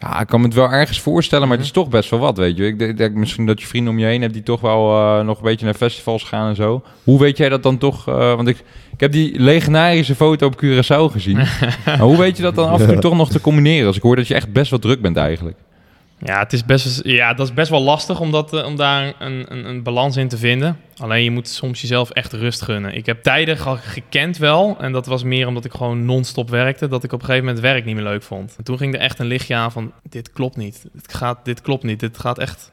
ja, ik kan me het wel ergens voorstellen, maar het is toch best wel wat, weet je. Ik denk, denk misschien dat je vrienden om je heen hebt die toch wel eh, nog een beetje naar festivals gaan en zo. Hoe weet jij dat dan toch? eh, want ik, ik heb die legendarische foto op Curaçao gezien. maar hoe weet je dat dan af en toe toch nog te combineren? Als ik hoor dat je echt best wel druk bent eigenlijk. Ja, het is best, ja, dat is best wel lastig om, dat, eh, om daar een, een, een balans in te vinden. Alleen je moet soms jezelf echt rust gunnen. Ik heb tijden ge- gekend wel. En dat was meer omdat ik gewoon non-stop werkte. Dat ik op een gegeven moment werk niet meer leuk vond. En toen ging er echt een lichtje aan van... Dit klopt niet. Dit, gaat, dit klopt niet. Dit gaat echt...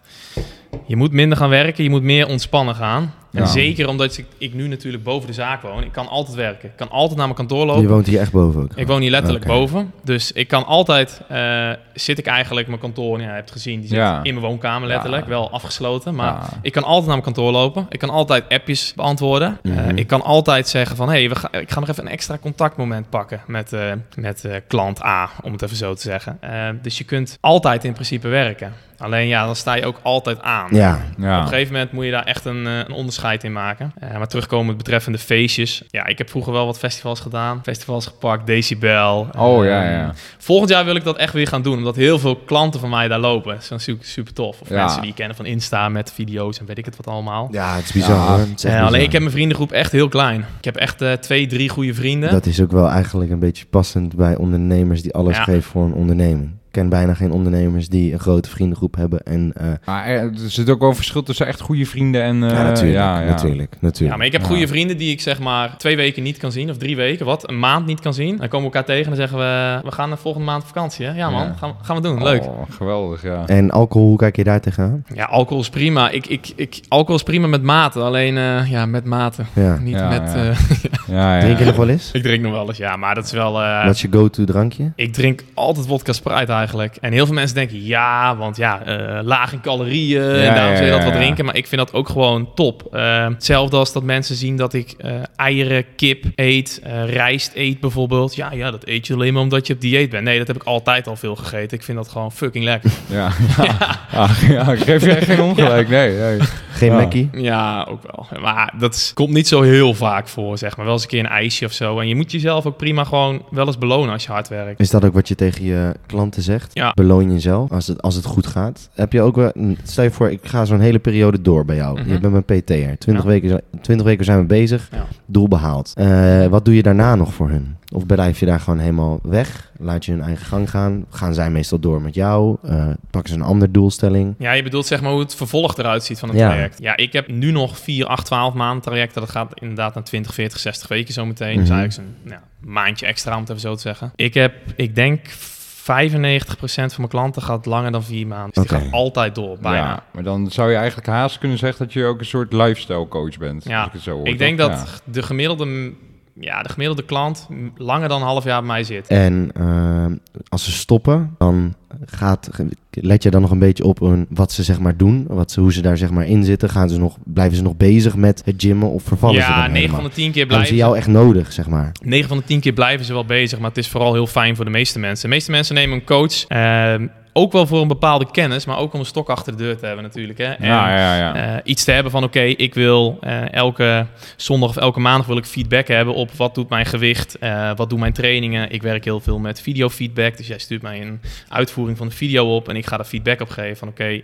Je moet minder gaan werken. Je moet meer ontspannen gaan. En Ja. zeker omdat ik, ik nu natuurlijk boven de zaak woon. Ik kan altijd werken. Ik kan altijd naar mijn kantoor lopen. Je woont hier echt boven ook? Ik woon hier letterlijk boven. Dus ik kan altijd, eh, zit ik eigenlijk mijn kantoor, ja, je hebt gezien, die zit Ja. in mijn woonkamer letterlijk, Ja. wel afgesloten. Maar ik kan altijd naar mijn kantoor lopen. Ik kan altijd appjes beantwoorden. Eh, Mhm. ik kan altijd zeggen van, hé, hey, we ga- ik ga nog even een extra contactmoment pakken met, eh, met klant A, om het even zo te zeggen. Dus je kunt altijd in principe werken. Alleen ja, dan sta je ook altijd aan. Ja. Op een gegeven moment moet je daar echt een, een onderscheid in maken. Eh, maar terugkomend betreffende feestjes. Ja, ik heb vroeger wel wat festivals gedaan. Festivals gepakt, Decibel. Oh, ja, Ehm, ja. Volgend jaar wil ik dat echt weer gaan doen. Omdat heel veel klanten van mij daar lopen. Dat is super, super tof. Of Ja. mensen die je kennen van Insta met video's en weet ik het wat allemaal. ja het is bizar Ja. Het is Eh, alleen bizar. ik heb mijn vriendengroep echt heel klein. Ik heb echt eh, twee, drie goede vrienden. Dat is ook wel eigenlijk een beetje passend bij ondernemers die alles Ja. geven voor een onderneming. Ik ken bijna geen ondernemers die een grote vriendengroep hebben. En, eh, Maar er er zit ook wel een verschil tussen echt goede vrienden en... eh, ja, natuurlijk, ja, ja. natuurlijk, natuurlijk. Ja, maar ik heb Ja. goede vrienden die ik zeg maar twee weken niet kan zien. Of drie weken, wat? Een maand niet kan zien. Dan komen we elkaar tegen en dan zeggen we... We gaan de volgende maand op vakantie, hè? Ja man, Ja. Gaan, gaan we doen. Leuk. Oh, geweldig, ja. En alcohol, hoe kijk je daar tegenaan? Ja, alcohol is prima. Ik, ik, ik, alcohol is prima met mate. Alleen, eh, ja, met mate. Ja. Niet Ja, met... ja. ja. Drink je nog wel eens? ik drink nog wel eens, ja. Maar dat is wel... eh, Wat is je go-to drankje? Ik drink altijd vodka Sprite eigenlijk. En heel veel mensen denken, ja, want ja, eh, laag in calorieën Ja, en daarom zul je dat ja, wel ja. drinken. Maar ik vind dat ook gewoon top. Eh, hetzelfde als dat mensen zien dat ik eh, eieren, kip eet, eh, rijst eet bijvoorbeeld. Ja, ja, dat eet je alleen maar omdat je op dieet bent. Nee, dat heb ik altijd al veel gegeten. Ik vind dat gewoon fucking lekker. Ja, ja. Ja, ja, ik geef je echt geen ongelijk, nee. nee. Geen Ja. Mackie? Ja, ook wel. Maar dat komt niet zo heel vaak voor, zeg maar. Wel eens een keer een ijsje of zo. En je moet jezelf ook prima gewoon wel eens belonen als je hard werkt. Is dat ook wat je tegen je klanten zegt? Ja. Beloon jezelf als het, als het goed gaat. Heb je ook wel, stel je voor, ik ga zo'n hele periode door bij jou. Mhm. Je bent mijn PT'er. 20, Ja. weken, 20 weken zijn we bezig. Ja. Doel behaald. Eh, wat doe je daarna nog voor hun? Of blijf je daar gewoon helemaal weg? Laat je hun eigen gang gaan? Gaan zij meestal door met jou? Eh, pakken ze een andere doelstelling? Ja, je bedoelt zeg maar hoe het vervolg eruit ziet van het Ja. traject. Ja, ik heb nu nog 4, 8, 12 maanden trajecten. Dat gaat inderdaad naar 20, 40, 60 weken zometeen. Dus Mhm. eigenlijk zo'n ja, maandje extra, om het even zo te zeggen. Ik heb, ik denk, 95% van mijn klanten gaat langer dan 4 maanden. Dus die gaat altijd door, bijna. Ja, maar dan zou je eigenlijk haast kunnen zeggen dat je ook een soort lifestyle coach bent. Ja, als ik het zo hoor, ik denk dat de gemiddelde, ja, de gemiddelde klant langer dan een half jaar bij mij zit. En eh, als ze stoppen, dan gaat, let je dan nog een beetje op hun, wat ze zeg maar doen? Wat ze, hoe ze daar zeg maar in zitten? Gaan ze nog, blijven ze nog bezig met het gymmen of vervallen ze ja, dan 9 helemaal? van de 10 keer blijven ze jou echt nodig, zeg maar? 9 van de 10 keer blijven ze wel bezig, maar het is vooral heel fijn voor de meeste mensen. De meeste mensen nemen een coach, ehm, ook wel voor een bepaalde kennis, maar ook om een stok achter de deur te hebben natuurlijk. Hè? En, Ja, ja, ja. eh, iets te hebben van oké, ik wil eh, elke zondag of elke maandag wil ik feedback hebben op wat doet mijn gewicht, eh, wat doen mijn trainingen. Ik werk heel veel met videofeedback, dus jij stuurt mij een uitvoering van de video op en ik ga er feedback op geven van oké, eh,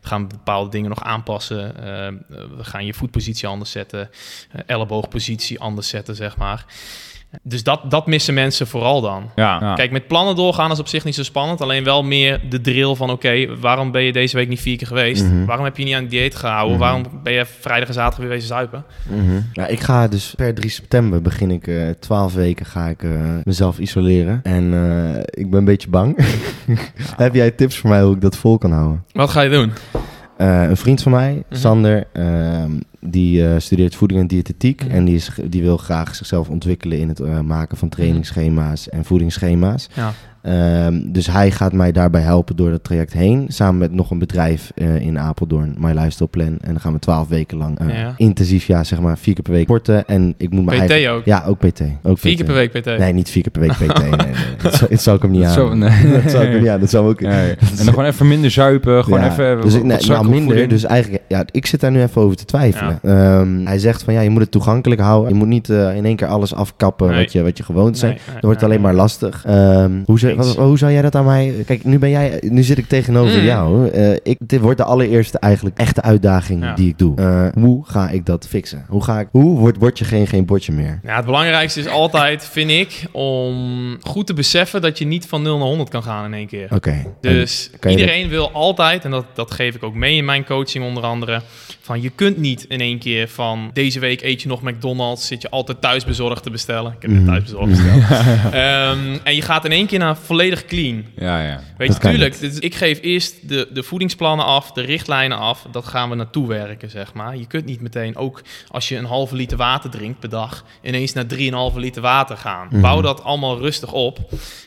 we gaan bepaalde dingen nog aanpassen. We gaan je voetpositie anders zetten, elleboogpositie anders zetten, zeg maar. Dus dat, dat missen mensen vooral dan. ja, ja. Kijk, met plannen doorgaan is op zich niet zo spannend. Alleen wel meer de drill van... oké, waarom ben je deze week niet vier keer geweest? Mhm. Waarom heb je niet aan het dieet gehouden? Mhm. Waarom ben je vrijdag en zaterdag weer wezen zuipen? Ja, ik ga dus per 3 september begin ik eh 12 weken ga ik eh, mezelf isoleren. En eh, ik ben een beetje bang. Heb jij tips voor mij hoe ik dat vol kan houden? Wat ga je doen? Eh, een vriend van mij, Mhm. Sander, ehm, die eh, studeert voeding en diëtetiek. Mhm. En die, is, die wil graag zichzelf ontwikkelen in het eh, maken van trainingsschema's en voedingsschema's. Ja. Ehm, dus hij gaat mij daarbij helpen door dat traject heen. Samen met nog een bedrijf eh, in Apeldoorn, My Lifestyle Plan. En dan gaan we twaalf weken lang eh, Ja. intensief, ja, zeg maar vier keer per week sporten. En ik moet mijn PT eigen... ook? Ja, ook PT. Ook Vier PT. keer per week PT? Nee, niet vier keer per week PT. nee, nee, nee. Dat, zou, dat zou ik hem niet aan. Zo, nee. dat zou ik hem niet aan. Dat zou ook... Ja, ja. En dan gewoon even minder zuipen, gewoon Ja, even dus ik, nee, nou minder. Dus eigenlijk, ja, ik zit daar nu even over te twijfelen. Ehm, hij zegt van ja, je moet het toegankelijk houden. Je moet niet eh, in één keer alles afkappen Nee. wat, je, wat je gewoond bent. Nee, nee, Dan wordt het alleen maar lastig. Ehm, hoe, ze, eens. wat- hoe zou jij dat aan mij... Kijk, nu, ben jij, nu zit ik tegenover Mm. jou. Eh, ik, dit wordt de allereerste eigenlijk echte uitdaging Ja. die ik doe. Eh, hoe ga ik dat fixen? Hoe, ga ik, hoe wordt word je geen, geen bordje meer? Ja, het belangrijkste is altijd, vind ik, om goed te beseffen dat je niet van 0 naar 100 kan gaan in één keer. Oké. Dus iedereen wil altijd, en dat, dat geef ik ook mee in mijn coaching onder andere, van je kunt niet in één keer van deze week eet je nog McDonald's, zit je altijd thuisbezorgd te bestellen. Ik heb net Mhm. thuisbezorgd besteld. Ehm, en je gaat in één keer naar volledig clean. Ja, ja. Weet Dat je, tuurlijk, ik geef eerst de, de voedingsplannen af, de richtlijnen af. Dat gaan we naartoe werken, zeg maar. Je kunt niet meteen, ook als je een halve liter water drinkt per dag, ineens naar 3,5 liter water gaan. Mhm. Bouw dat allemaal rustig op.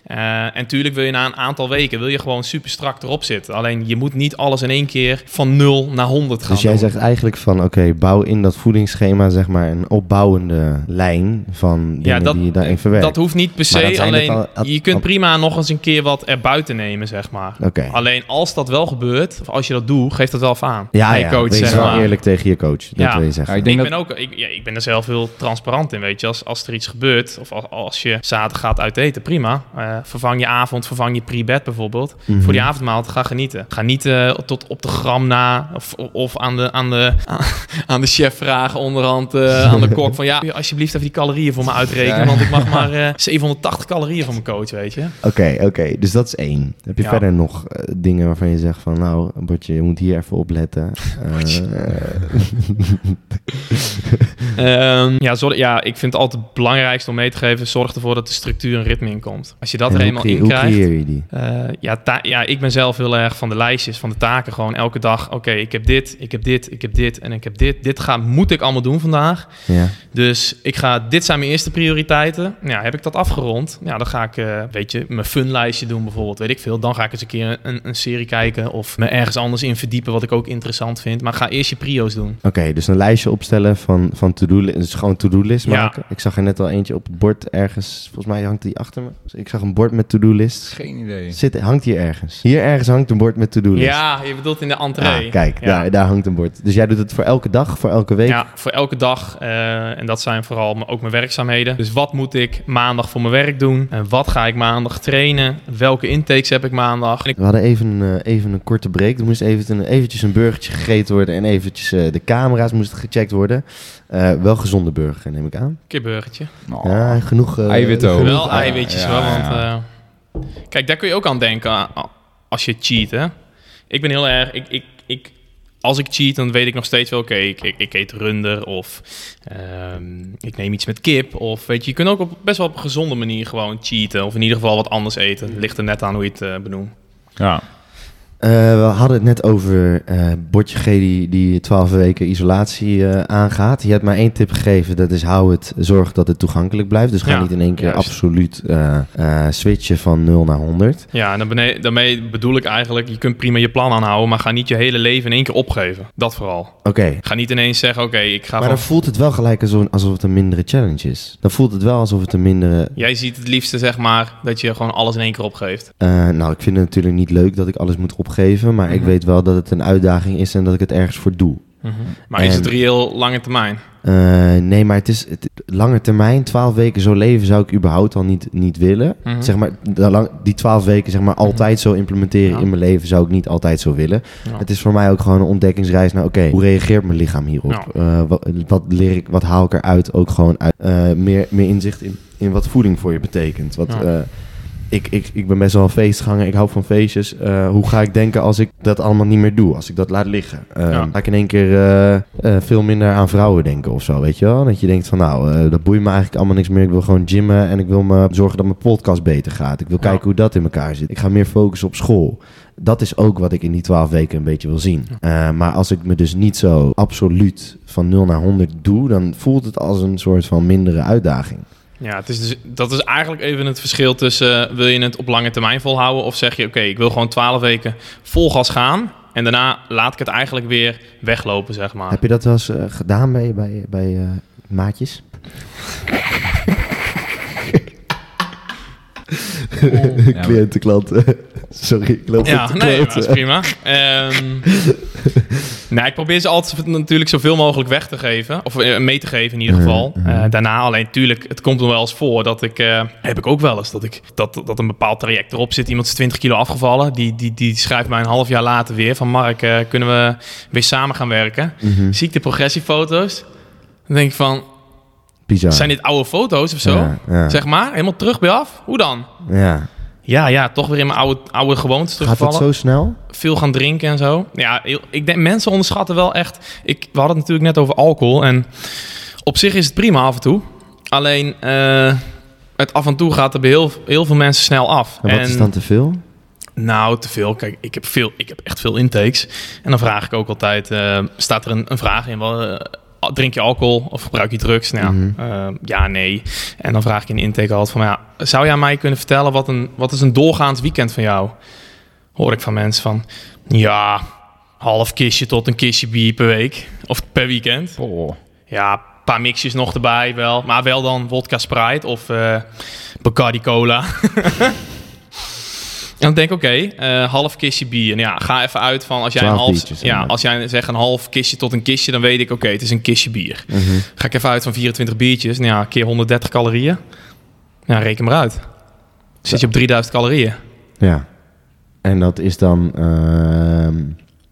Eh, en tuurlijk wil je na een aantal weken, wil je gewoon super strak erop zitten. Alleen je moet niet alles in één keer van 0 naar 100 gaan Dus jij doen. zegt eigenlijk van, oké, bouw in dat voedingsschema zeg maar een opbouwende lijn van dingen dat- die je daarin verwerkt. Dat hoeft niet per se, alleen al- al- je kunt prima nog eens een keer wat erbuiten nemen, zeg maar. Oké. Alleen als dat wel gebeurt, of als je dat doet, geef dat wel even aan. Ja, Hey, ja. coach, Wees zeg wel maar. eerlijk tegen je coach. Dat Ja. wil je zeggen. Ja, ik denk ik dat- ben ook, ik, ja, ik ben er zelf heel transparant in, weet je. Als, als er iets gebeurt, of als, als je zaterdag gaat uit eten, prima. Eh, vervang je avond, vervang je pre-bed bijvoorbeeld. Mhm. Voor die avondmaal, ga genieten. Ga niet eh, tot op de gram na, of, of aan, de, aan, de, aan de chef vragen onderhand, eh, aan de kok. Van ja, alsjeblieft even die calorieën voor me uitrekenen, Ja. want ik mag maar eh, 780 calorieën van mijn coach, weet je. Oké, oké. Dus dat is één. Heb je Ja. verder nog eh, dingen waarvan je zegt van... Nou, Bordje, je moet hier even op letten. Bordje. Eh, Ehm, ja, zorg, ja, ik vind het altijd het belangrijkste om mee te geven, zorg ervoor dat de structuur en ritme in komt. Als je dat en er hoe eenmaal in Hoe krijgt... creëer je die? Eh, ja, ja, ik ben zelf heel erg van de lijstjes, van de taken. Gewoon elke dag, oké, ik heb dit, ik heb dit, ik heb dit en ik heb dit. Dit ga, moet ik allemaal doen vandaag. Ja. Dus ik ga, dit zijn mijn eerste prioriteiten. Ja, heb ik dat afgerond? Ja, dan ga ik, eh, weet je, mijn funlijstje doen bijvoorbeeld, weet ik veel. Dan ga ik eens een keer een, een serie kijken of me ergens anders in verdiepen wat ik ook interessant vind. Maar ga eerst je prio's doen. Oké, dus een lijstje opstellen van, van to-do list. Dus gewoon to-do-list Ja. maken. Ik zag er net al eentje op het bord ergens. Volgens mij hangt die achter me. Dus ik zag een bord met to-do-list. Geen idee. Zit, hangt hier ergens. Hier ergens hangt een bord met to-do-list. Ja, je bedoelt in de entree. Ah, kijk, Ja. daar, daar hangt een bord. Dus jij doet het voor elke dag, voor elke week? Ja, voor elke dag. eh, en dat zijn vooral ook mijn werkzaamheden. Dus wat moet ik maandag voor mijn werk doen? En wat ga ik maandag trainen? Welke intakes heb ik maandag? Ik- We hadden even, eh, even een korte break. Er moest even een, eventjes een burgertje gegeten worden en eventjes eh, de camera's moesten gecheckt worden. Eh, wel gezonde burger, neem ik aan. kipburgertje. Oh. Ja, genoeg... eh, Eiwitten ook. Wel eiwitjes ja, wel, want... eh, kijk, daar kun je ook aan denken als je cheat, hè? Ik ben heel erg... Ik, ik, ik, als ik cheat, dan weet ik nog steeds wel... Oké, ik, ik, ik eet runder of ehm, ik neem iets met kip. Of weet je, je kunt ook best wel op een gezonde manier gewoon cheaten. Of in ieder geval wat anders eten. Ligt er net aan hoe je het eh, benoemt. Ja. Eh, we hadden het net over Bordje G die, die 12 weken isolatie eh, aangaat. Je hebt maar één tip gegeven, dat is hou het, zorg dat het toegankelijk blijft. Dus ga Ja, niet in één keer juist. absoluut switchen van 0 naar 100. Ja, en bene- daarmee bedoel ik eigenlijk... Je kunt prima je plan aanhouden, maar ga niet je hele leven in één keer opgeven. Dat vooral. Oké, Ga niet ineens zeggen, oké, ik ga maar van... dan voelt het wel gelijk alsof, alsof het een mindere challenge is. Dan voelt het wel alsof het een mindere... Jij ziet het liefste, zeg maar, dat je gewoon alles in één keer opgeeft. Nou, ik vind het natuurlijk niet leuk dat ik alles moet opgeven. Maar ik Mhm. weet wel dat het een uitdaging is en dat ik het ergens voor doe. Maar is het reëel lange termijn? Eh, nee, maar het is het, lange termijn, 12 weken zo leven zou ik überhaupt al niet, niet willen. Mhm. Zeg maar, lang- die 12 weken zeg maar altijd zo implementeren Ja. in mijn leven zou ik niet altijd zo willen. Ja. Het is voor mij ook gewoon een ontdekkingsreis naar, oké, hoe reageert mijn lichaam hierop? Ja. Eh, wat, wat leer ik, wat haal ik eruit? Ook gewoon uit, eh, meer, meer inzicht in, in wat voeding voor je betekent. Wat, Ja. Ik, ik, ik ben best wel een feestganger, ik hou van feestjes. Eh, hoe ga ik denken als ik dat allemaal niet meer doe? Als ik dat laat liggen? Ja. Ga ik in één keer eh, veel minder aan vrouwen denken of zo, weet je wel? Dat je denkt van nou, dat boeit me eigenlijk allemaal niks meer. Ik wil gewoon gymmen en ik wil me zorgen dat mijn podcast beter gaat. Ik wil Ja. kijken hoe dat in elkaar zit. Ik ga meer focussen op school. Dat is ook wat ik in die 12 weken een beetje wil zien. Maar als ik me dus niet zo absoluut van 0 naar 100 doe, dan voelt het als een soort van mindere uitdaging. Ja, het is dus, dat is eigenlijk even het verschil tussen... eh, wil je het op lange termijn volhouden of zeg je... oké, ik wil gewoon 12 weken vol gas gaan... en daarna laat ik het eigenlijk weer weglopen, zeg maar. Heb je dat wel eens eh, gedaan bij, bij, bij eh, maatjes? Cliënten, klanten. Sorry, ik loop Ja, nee, maar dat is prima. Ehm, Nou, ik probeer ze altijd natuurlijk zoveel mogelijk weg te geven. Of eh, mee te geven in ieder geval. Eh, daarna alleen, tuurlijk, het komt nog wel eens voor dat ik... eh, heb ik ook wel eens, dat, ik, dat, dat een bepaald traject erop zit. Iemand is 20 kilo afgevallen. Die, die, die schrijft mij een half jaar later weer van... Mark, kunnen we weer samen gaan werken? Mhm. Zie ik de progressiefoto's. Dan denk ik van, Bizar. zijn dit oude foto's of zo? Ja, ja. Zeg maar, helemaal terug bij af? Hoe dan? ja. Ja, ja, toch weer in mijn oude, oude gewoontes Gaat dat terugvallen. zo snel? Veel gaan drinken en zo. Ja, ik denk, mensen onderschatten wel echt... Ik, we hadden het natuurlijk net over alcohol. En op zich is het prima af en toe. Alleen, eh, het af en toe gaat er bij heel, heel veel mensen snel af. En wat is dan te veel? Nou, te veel. Kijk, ik heb, veel, ik heb echt veel intakes. En dan vraag ik ook altijd... eh, staat er een, een vraag in? Wel, eh, drink je alcohol of gebruik je drugs? Nou, Mhm. eh, ja, nee. En dan vraag ik in de intake altijd van... Ja, zou jij mij kunnen vertellen... Wat, een, wat is een doorgaans weekend van jou? Hoor ik van mensen van... Ja, half kistje tot een kistje bier per week. Of per weekend. Oh. Ja, een paar mixjes nog erbij wel. Maar wel dan vodka Sprite of eh Bacardi Cola. en dan denk ik, oké, eh, half kistje bier. Nou ja, ga even uit van als jij een 12 half... biertjes, Ja, als jij zegt een half kistje tot een kistje, dan weet ik, oké, het is een kistje bier. Mhm. Ga ik even uit van 24 biertjes. Nou ja, keer 130 calorieën. Ja, reken maar uit. Zit je op 3000 calorieën. Ja. En dat is dan ehm,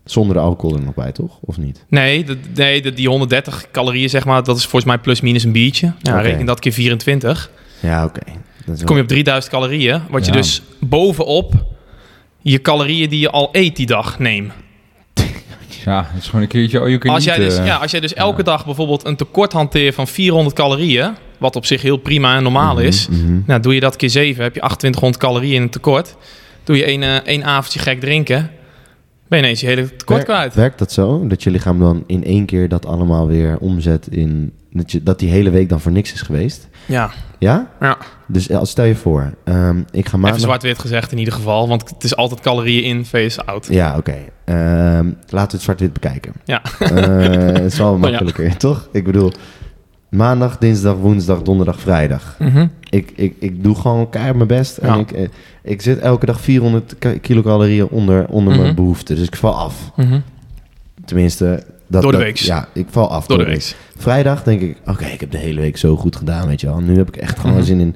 zonder de alcohol er nog bij, toch? Of niet? Nee, de, nee de, die 130 calorieën, zeg maar, dat is volgens mij plus minus een biertje. Ja, reken dat keer 24. Ja, oké. Dat Dan kom je op 3000 calorieën, wat je Ja. dus bovenop je calorieën die je al eet die dag neemt. Ja, het is gewoon een keertje... Oh, je kunt Als jij, niet, dus, eh, ja, als jij dus elke ja. dag bijvoorbeeld een tekort hanteert van 400 calorieën, wat op zich heel prima en normaal Mhm, is, mhm. nou, doe je dat keer 7, heb je 2800 calorieën in een tekort. Doe je één, eh, één avondje gek drinken, ben je ineens je hele tekort Wer- kwijt. Werkt dat zo? Dat je lichaam dan in één keer dat allemaal weer omzet in... Dat, je, dat die hele week dan voor niks is geweest? Ja, Ja? ja. Dus eh, stel je voor, ehm, ik ga even maandag... zwart-wit gezegd in ieder geval, want het is altijd calorieën in, face out. Ja, oké. Ehm, laten we het zwart-wit bekijken. Ja. Eh, het is wel Oh, ja. makkelijker, toch? Ik bedoel, maandag, dinsdag, woensdag, donderdag, vrijdag. Mhm. Ik, ik, ik doe gewoon keihard mijn best. En Ja. ik, eh, ik zit elke dag 400 ka- kilocalorieën onder, onder Mhm. mijn behoefte. Dus ik val af. Mhm. Tenminste... Dat, Door de week. Ja, ik val af Door de week. Vrijdag denk ik, oké, ik heb de hele week zo goed gedaan, weet je wel. Nu heb ik echt gewoon Mhm. zin in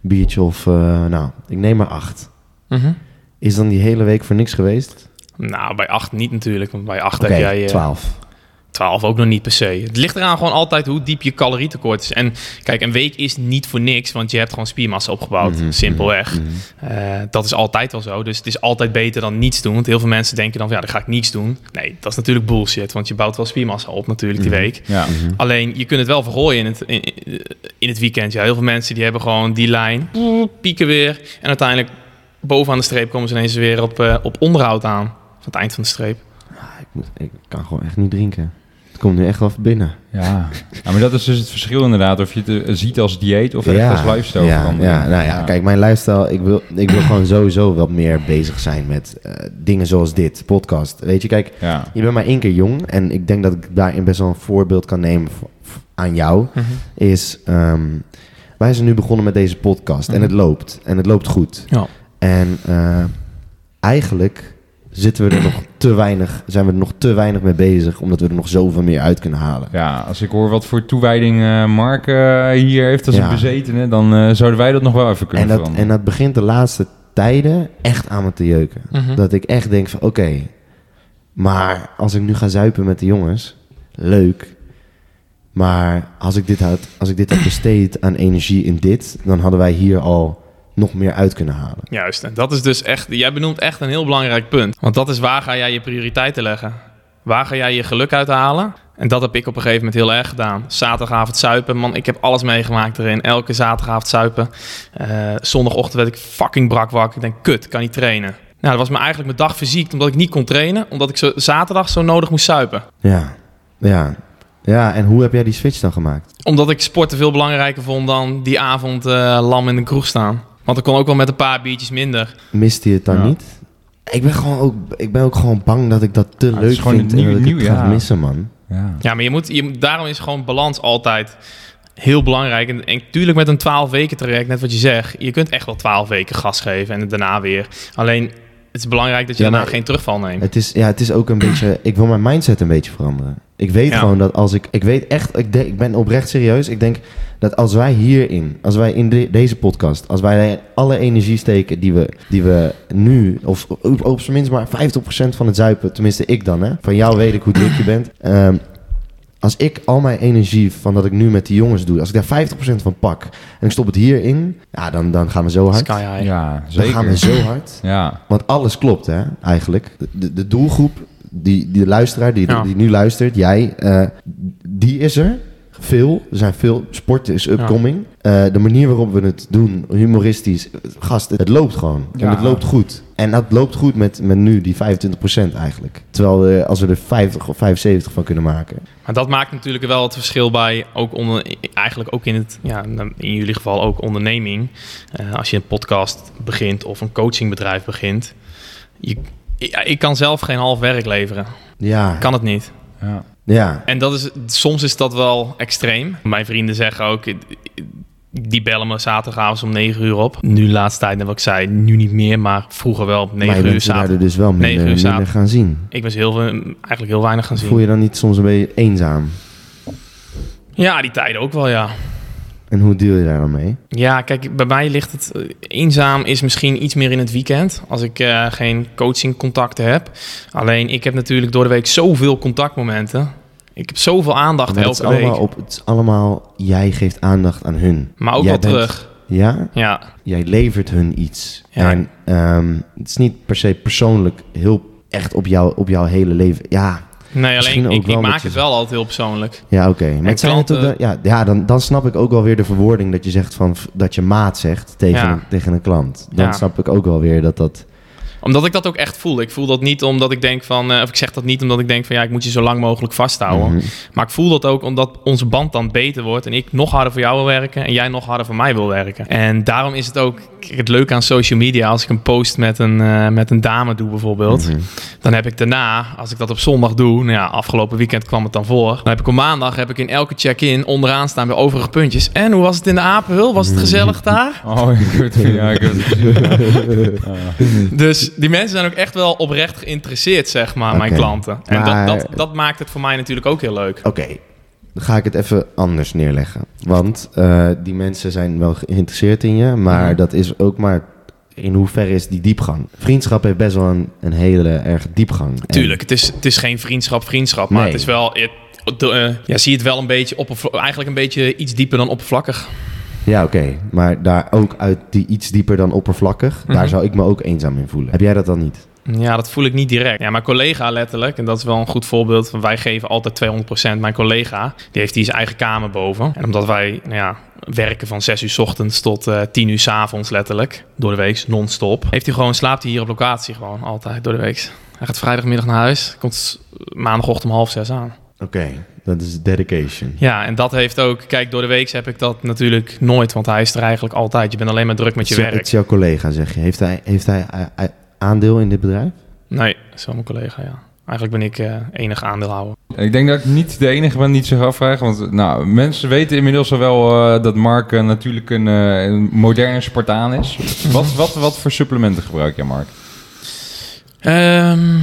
biertje of... eh, nou, ik neem maar acht. Mhm. Is dan die hele week voor niks geweest? Nou, bij 8 niet natuurlijk, want bij 8 Oké, heb jij... eh, 12. 12 ook nog niet per se. Het ligt eraan gewoon altijd hoe diep je calorietekort is. En kijk, een week is niet voor niks, want je hebt gewoon spiermassa opgebouwd. Mhm, Simpelweg. mhm. Eh, dat is altijd wel zo. Dus het is altijd beter dan niets doen. Want heel veel mensen denken dan van ja, dan ga ik niets doen. Nee, dat is natuurlijk bullshit. Want je bouwt wel spiermassa op natuurlijk die Mhm. week. Ja. Mhm. Alleen je kunt het wel vergooien in het, in, in het weekend. Ja, heel veel mensen die hebben gewoon die lijn, pieken weer. En uiteindelijk bovenaan de streep komen ze ineens weer op, eh, op onderhoud aan. Van het eind van de streep. Ik, moet, ik kan gewoon echt niet drinken. Komt nu echt wel binnen. Ja. ja, maar dat is dus het verschil inderdaad. Of je het eh, ziet als dieet of echt als lifestyle ja, ja, nou ja, kijk, mijn lifestyle, ik wil, ik wil gewoon sowieso wat meer bezig zijn met eh, dingen zoals dit, podcast. Weet je, kijk, Ja. je bent maar één keer jong en ik denk dat ik daarin best wel een voorbeeld kan nemen aan jou. Is, ehm, wij zijn nu begonnen met deze podcast en Mhm. het loopt. En het loopt goed. Ja. En eh, eigenlijk zitten we er nog te weinig, zijn we er nog te weinig mee bezig, omdat we er nog zoveel meer uit kunnen halen. Ja, als ik hoor wat voor toewijding eh, Mark eh, hier heeft als Ja. een bezetene, dan eh, zouden wij dat nog wel even kunnen En dat, veranderen. en dat begint de laatste tijden echt aan me te jeuken. Mhm. Dat ik echt denk van oké, maar als ik nu ga zuipen met de jongens, leuk. Maar als ik dit had, als ik dit had besteed aan energie in dit, dan hadden wij hier al nog meer uit kunnen halen. Juist, en dat is dus echt, jij benoemt echt een heel belangrijk punt. Want dat is waar ga jij je prioriteiten leggen? Waar ga jij je geluk uithalen? En dat heb ik op een gegeven moment heel erg gedaan. Zaterdagavond zuipen, man, ik heb alles meegemaakt erin. Elke zaterdagavond zuipen. Eh, zondagochtend werd ik fucking brak wakker. Ik denk, kut, kan niet trainen. Nou, dat was me eigenlijk mijn dag verziekt, omdat ik niet kon trainen. Omdat ik zo, zaterdag zo nodig moest zuipen. Ja, ja. Ja, en hoe heb jij die switch dan gemaakt? Omdat ik sporten veel belangrijker vond dan die avond eh, lam in de kroeg staan. Want ik kon ook wel met een paar biertjes minder. Miste je het dan Ja. niet? Ik ben, gewoon ook, ik ben ook gewoon bang dat ik dat te het is leuk gewoon vind een en nieuw- dat ik het ja. missen, man. Ja. Ja, maar je moet, je, moet- daarom is gewoon balans altijd heel belangrijk. En, en tuurlijk met een 12 weken traject, net wat je zegt, je kunt echt wel 12 weken gas geven en daarna weer. Alleen het is belangrijk dat je Ja, daarna geen terugval neemt. Het is, ja, het is ook een beetje. Ik wil mijn mindset een beetje veranderen. Ik weet Ja. gewoon dat als ik. Ik weet echt. Ik, denk, ik ben oprecht serieus. Ik denk dat als wij hierin. Als wij in de- deze podcast. Als wij alle energie steken die we, die we nu. Of op, op zijn minst maar 50% van het zuipen. Tenminste, ik dan. Hè, van jou weet ik hoe druk je bent. Ehm, als ik al mijn energie van dat ik nu met die jongens doe. Als ik daar 50% van pak. En ik stop het hierin. Ja, dan, dan gaan we zo hard. Sky high. Ja, Dan zeker. gaan we zo hard. Ja, Want alles klopt, hè, eigenlijk. De, de doelgroep, die, die luisteraar die, Ja. die nu luistert, jij, eh, die is er. Veel. Er zijn veel. Sport is upcoming. Eh, de manier waarop we het doen, humoristisch. Gast, het loopt gewoon. En het loopt goed. En dat loopt goed met, met nu die 25% eigenlijk. Terwijl als we er 50 of 75 van kunnen maken. Maar dat maakt natuurlijk wel het verschil bij, ook onder, eigenlijk ook in het, ja, in jullie geval ook onderneming. Eh, als je een podcast begint of een coachingbedrijf begint. Je, ik, ik kan zelf geen half werk leveren. Ja. Kan het niet. ja. Ja. En dat is, soms is dat wel extreem. Mijn vrienden zeggen ook, die bellen me zaterdagavond om 9 uur op. Nu laatste tijd, wat ik zei, nu niet meer, maar vroeger wel op 9 maar je uur zaterdag. daardoor dus wel Negen minder, uur minder gaan zien. Ik was heel, eigenlijk heel weinig gaan zien. Voel je dan niet soms een beetje eenzaam? Ja, die tijden ook wel, ja. En hoe deel je daar dan mee? Ja, kijk, bij mij ligt het eh, eenzaam is misschien iets meer in het weekend. Als ik eh, geen coachingcontacten heb. Alleen ik heb natuurlijk door de week zoveel contactmomenten. Ik heb zoveel aandacht Maar het is elke week. allemaal op, het is allemaal, jij geeft aandacht aan hun. Maar ook Jij wel bent- terug. Ja, Ja, jij levert hun iets. Ja. En ehm, het is niet per se persoonlijk heel echt op, jou, op jouw hele leven. Ja, nee, alleen ik, maak je- het wel altijd heel persoonlijk. ja oké. Maar het zijn klanten- ja, ja dan, dan snap ik ook wel weer de verwoording dat je zegt van dat je maat zegt tegen, Ja. een, tegen een klant. Dan Ja. snap ik ook wel weer dat dat. Omdat ik dat ook echt voel. Ik voel dat niet omdat ik denk van... eh, of ik zeg dat niet omdat ik denk van... ja, ik moet je zo lang mogelijk vasthouden. Mhm. Maar ik voel dat ook omdat onze band dan beter wordt... en ik nog harder voor jou wil werken... en jij nog harder voor mij wil werken. En daarom is het ook kijk, het leuke aan social media... als ik een post met een, eh, met een dame doe bijvoorbeeld... Mhm. dan heb ik daarna, als ik dat op zondag doe... nou ja, afgelopen weekend kwam het dan voor... dan heb ik op maandag heb ik in elke check-in onderaan staan... bij overige puntjes. En hoe was het in de Apenhul? Was het gezellig daar? Oh, ik het, ja, ik het gezien. Dus die mensen zijn ook echt wel oprecht geïnteresseerd, zeg maar, mijn klanten. En Maar- dat, dat, dat maakt het voor mij natuurlijk ook heel leuk. Oké, ga ik het even anders neerleggen. Want eh, die mensen zijn wel geïnteresseerd in je, maar dat is ook maar in hoeverre is die diepgang. Vriendschap heeft best wel een, een hele erg diepgang. En- Tuurlijk, het is, het is geen vriendschap, vriendschap, maar Nee. het is wel... Het, de, eh, ja, zie het wel een beetje oppervla- eigenlijk een beetje iets dieper dan oppervlakkig. Ja, oké. Maar daar ook uit die iets dieper dan oppervlakkig, daar Mhm. zou ik me ook eenzaam in voelen. Heb jij dat dan niet? Ja, dat voel ik niet direct. Ja, mijn collega letterlijk, en dat is wel een goed voorbeeld. Wij geven altijd 200%. Mijn collega, die heeft die zijn eigen kamer boven. En omdat wij nou ja, werken van 6 uur 's ochtends tot eh 10 uur 's avonds letterlijk, door de week, non-stop. Heeft hij gewoon, slaapt hij hier op locatie gewoon, altijd door de week. Hij gaat vrijdagmiddag naar huis, komt maandagochtend om half zes aan. Oké, dat is dedication. Ja, en dat heeft ook, kijk, door de week heb ik dat natuurlijk nooit, want hij is er eigenlijk altijd. Je bent alleen maar druk met je Het is- Het werk. is jouw collega, zeg je. Heeft hij, heeft hij aandeel in dit bedrijf? Nee, dat is wel mijn collega, ja. Eigenlijk ben ik eh enige aandeelhouder. Ik denk dat ik niet de enige ben die het zich afvraagt. Want nou, mensen weten inmiddels al wel eh, dat Mark eh, natuurlijk een, eh, een moderne Spartaan is. wat, wat, wat voor supplementen gebruik jij, Mark? Ehm,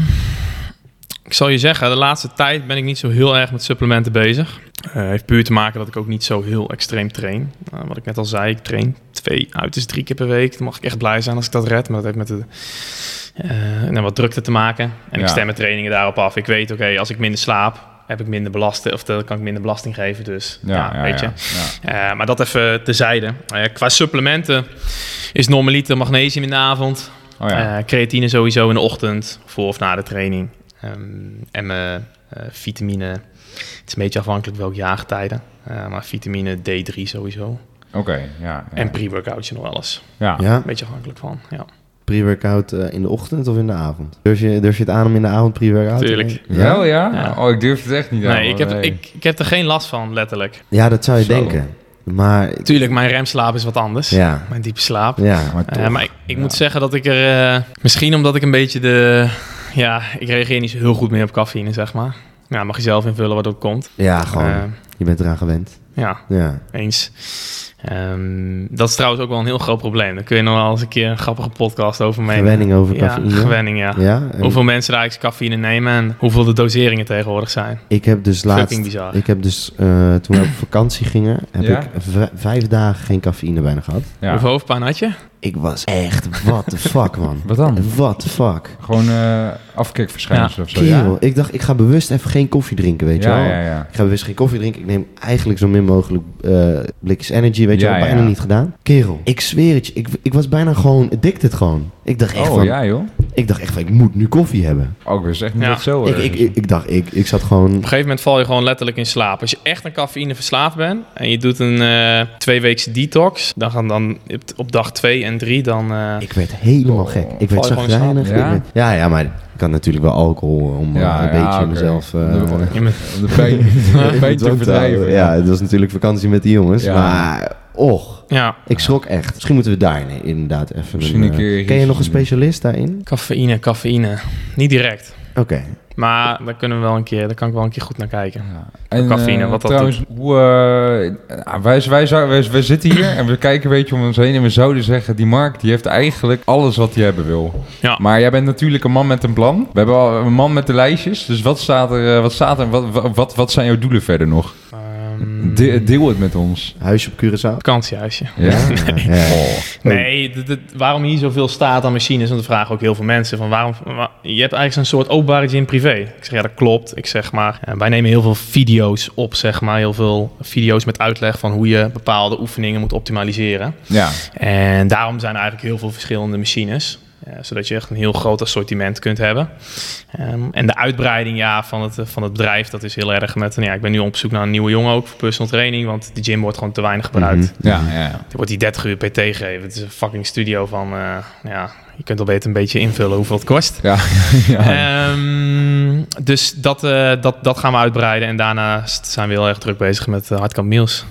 ik zal je zeggen, de laatste tijd ben ik niet zo heel erg met supplementen bezig. Eh heeft puur te maken dat ik ook niet zo heel extreem train. Wat ik net al zei, ik train twee uit is drie keer per week. Dan mag ik echt blij zijn als ik dat red. Maar dat heeft met de, eh, nou, wat drukte te maken. En ik stem mijn trainingen daarop af. Ik weet, oké, als ik minder slaap, heb ik minder belasting. Of dan kan ik minder belasting geven. Dus ja, weet je. ja. Eh, maar dat even tezijde. Eh, qua supplementen is normaliter magnesium in de avond. Oh ja. Creatine sowieso in de ochtend, voor of na de training. Ehm, en mijn vitamine, het is een beetje afhankelijk welk jaargetijden. Maar vitamine D3 sowieso. Oké, ja. Ja. En pre-workoutje nog wel eens. ja. Ja? Een beetje afhankelijk van, ja. Pre-workout eh, in de ochtend of in de avond? Durf je, durf je het aan om in de avond pre-workout te Tuurlijk. Wel, ja? Ja. Oh, ik durf het echt niet aan. Nee, ik heb, nee. Ik, ik heb er geen last van, letterlijk. Ja, dat zou je Zo. denken. Maar Tuurlijk, mijn remslaap is wat anders. ja, Mijn diepe slaap. ja. Maar Eh, toch. maar ik, ik Ja. moet zeggen dat ik er... eh, misschien omdat ik een beetje de... Ja, ik reageer niet zo heel goed meer op cafeïne, zeg maar. Ja, mag je zelf invullen wat ook komt. Ja, gewoon. Je bent eraan gewend. ja, Ja. eens. Ehm, dat is trouwens ook wel een heel groot probleem. Daar kun je nog wel eens een keer een grappige podcast over meenemen. Gewenning over Ja, cafeïne. gewenning, ja. Ja, en Hoeveel mensen daar eigenlijk cafeïne nemen en hoeveel de doseringen tegenwoordig zijn. ik heb dus laatst... Bizar. Ik heb dus, eh, toen we op vakantie gingen, heb Ja? ik vijf dagen geen cafeïne bijna gehad. Ja. Hoeveel hoofdpijn had je? Ik was echt, what the fuck, man. Wat dan? What the fuck. Gewoon eh afkikverschijnselen of zo, Kerel, ja? ik dacht, ik ga bewust even geen koffie drinken, weet je Ja, wel. ja, ja. Ik ga bewust geen koffie drinken. Ik neem eigenlijk zo min mogelijk eh, blikjes energy, weet je Ja, wel. ja. Bijna niet gedaan. Kerel, ik zweer het je. Ik, ik was bijna gewoon addicted gewoon. Ik dacht echt Oh, van, ja, joh. ik dacht echt van, ik moet nu koffie hebben. Oh, ik wist echt niet Ja. zo Ik, ik, ik, ik dacht, ik, ik zat gewoon... Op een gegeven moment val je gewoon letterlijk in slaap. Als je echt aan cafeïne verslaafd bent en je doet een eh tweeweekse detox, dan gaan dan op dag 2 en 3 dan... eh, Ik werd helemaal Oh, gek. Ik werd zagrijnig. Ik werd- Ja? ja, maar ik had natuurlijk wel alcohol om eh, Ja, een ja, beetje mezelf... eh, De- de pijn, de pijn te verdrijven. Ja, het was natuurlijk vakantie met die jongens. Ja. Maar, och, ja, ik schrok echt. Misschien moeten we daar nee, inderdaad even... Misschien een eh, keer Ken je nog een specialist daarin? cafeïne, cafeïne. Niet direct. Oké. Maar daar kunnen we wel een keer, daar kan ik wel een keer goed naar kijken. Ja. En, Cafeïne, eh, wat dat trouwens, hoe, eh, ah, wij, wij, wij, wij zitten hier en we kijken een beetje om ons heen en we zouden zeggen, die Mark die heeft eigenlijk alles wat hij hebben wil. Ja. Maar jij bent natuurlijk een man met een plan. We hebben al een man met de lijstjes, dus wat staat er, wat, staat er wat, wat, wat, wat zijn jouw doelen verder nog? De- deel het met ons. Huisje op Curaçao? vakantiehuisje. Ja? Nee, d- d- waarom hier zoveel staat aan machines, want dat vragen ook heel veel mensen. Van waarom, wa- je hebt eigenlijk zo'n soort openbare gym privé. Ik zeg, ja, dat klopt. Ik zeg maar, wij nemen heel veel video's op, zeg maar. Heel veel video's met uitleg van hoe je bepaalde oefeningen moet optimaliseren. Ja. En daarom zijn er eigenlijk heel veel verschillende machines. Eh, zodat je echt een heel groot assortiment kunt hebben. Ehm, en de uitbreiding ja, van, het, eh, van het bedrijf, dat is heel erg met... nou Ja, ik ben nu op zoek naar een nieuwe jongen ook voor personal training. Want de gym wordt gewoon te weinig gebruikt. Mhm. Ja, ja, ja. Er wordt die 30 uur PT gegeven. Het is een fucking studio van... eh, ja, je kunt al beter een beetje invullen hoeveel het kost. Ja, ja. Ehm, dus dat, eh, dat, dat gaan we uitbreiden. En daarnaast zijn we heel erg druk bezig met uh, Hardcamp Meals.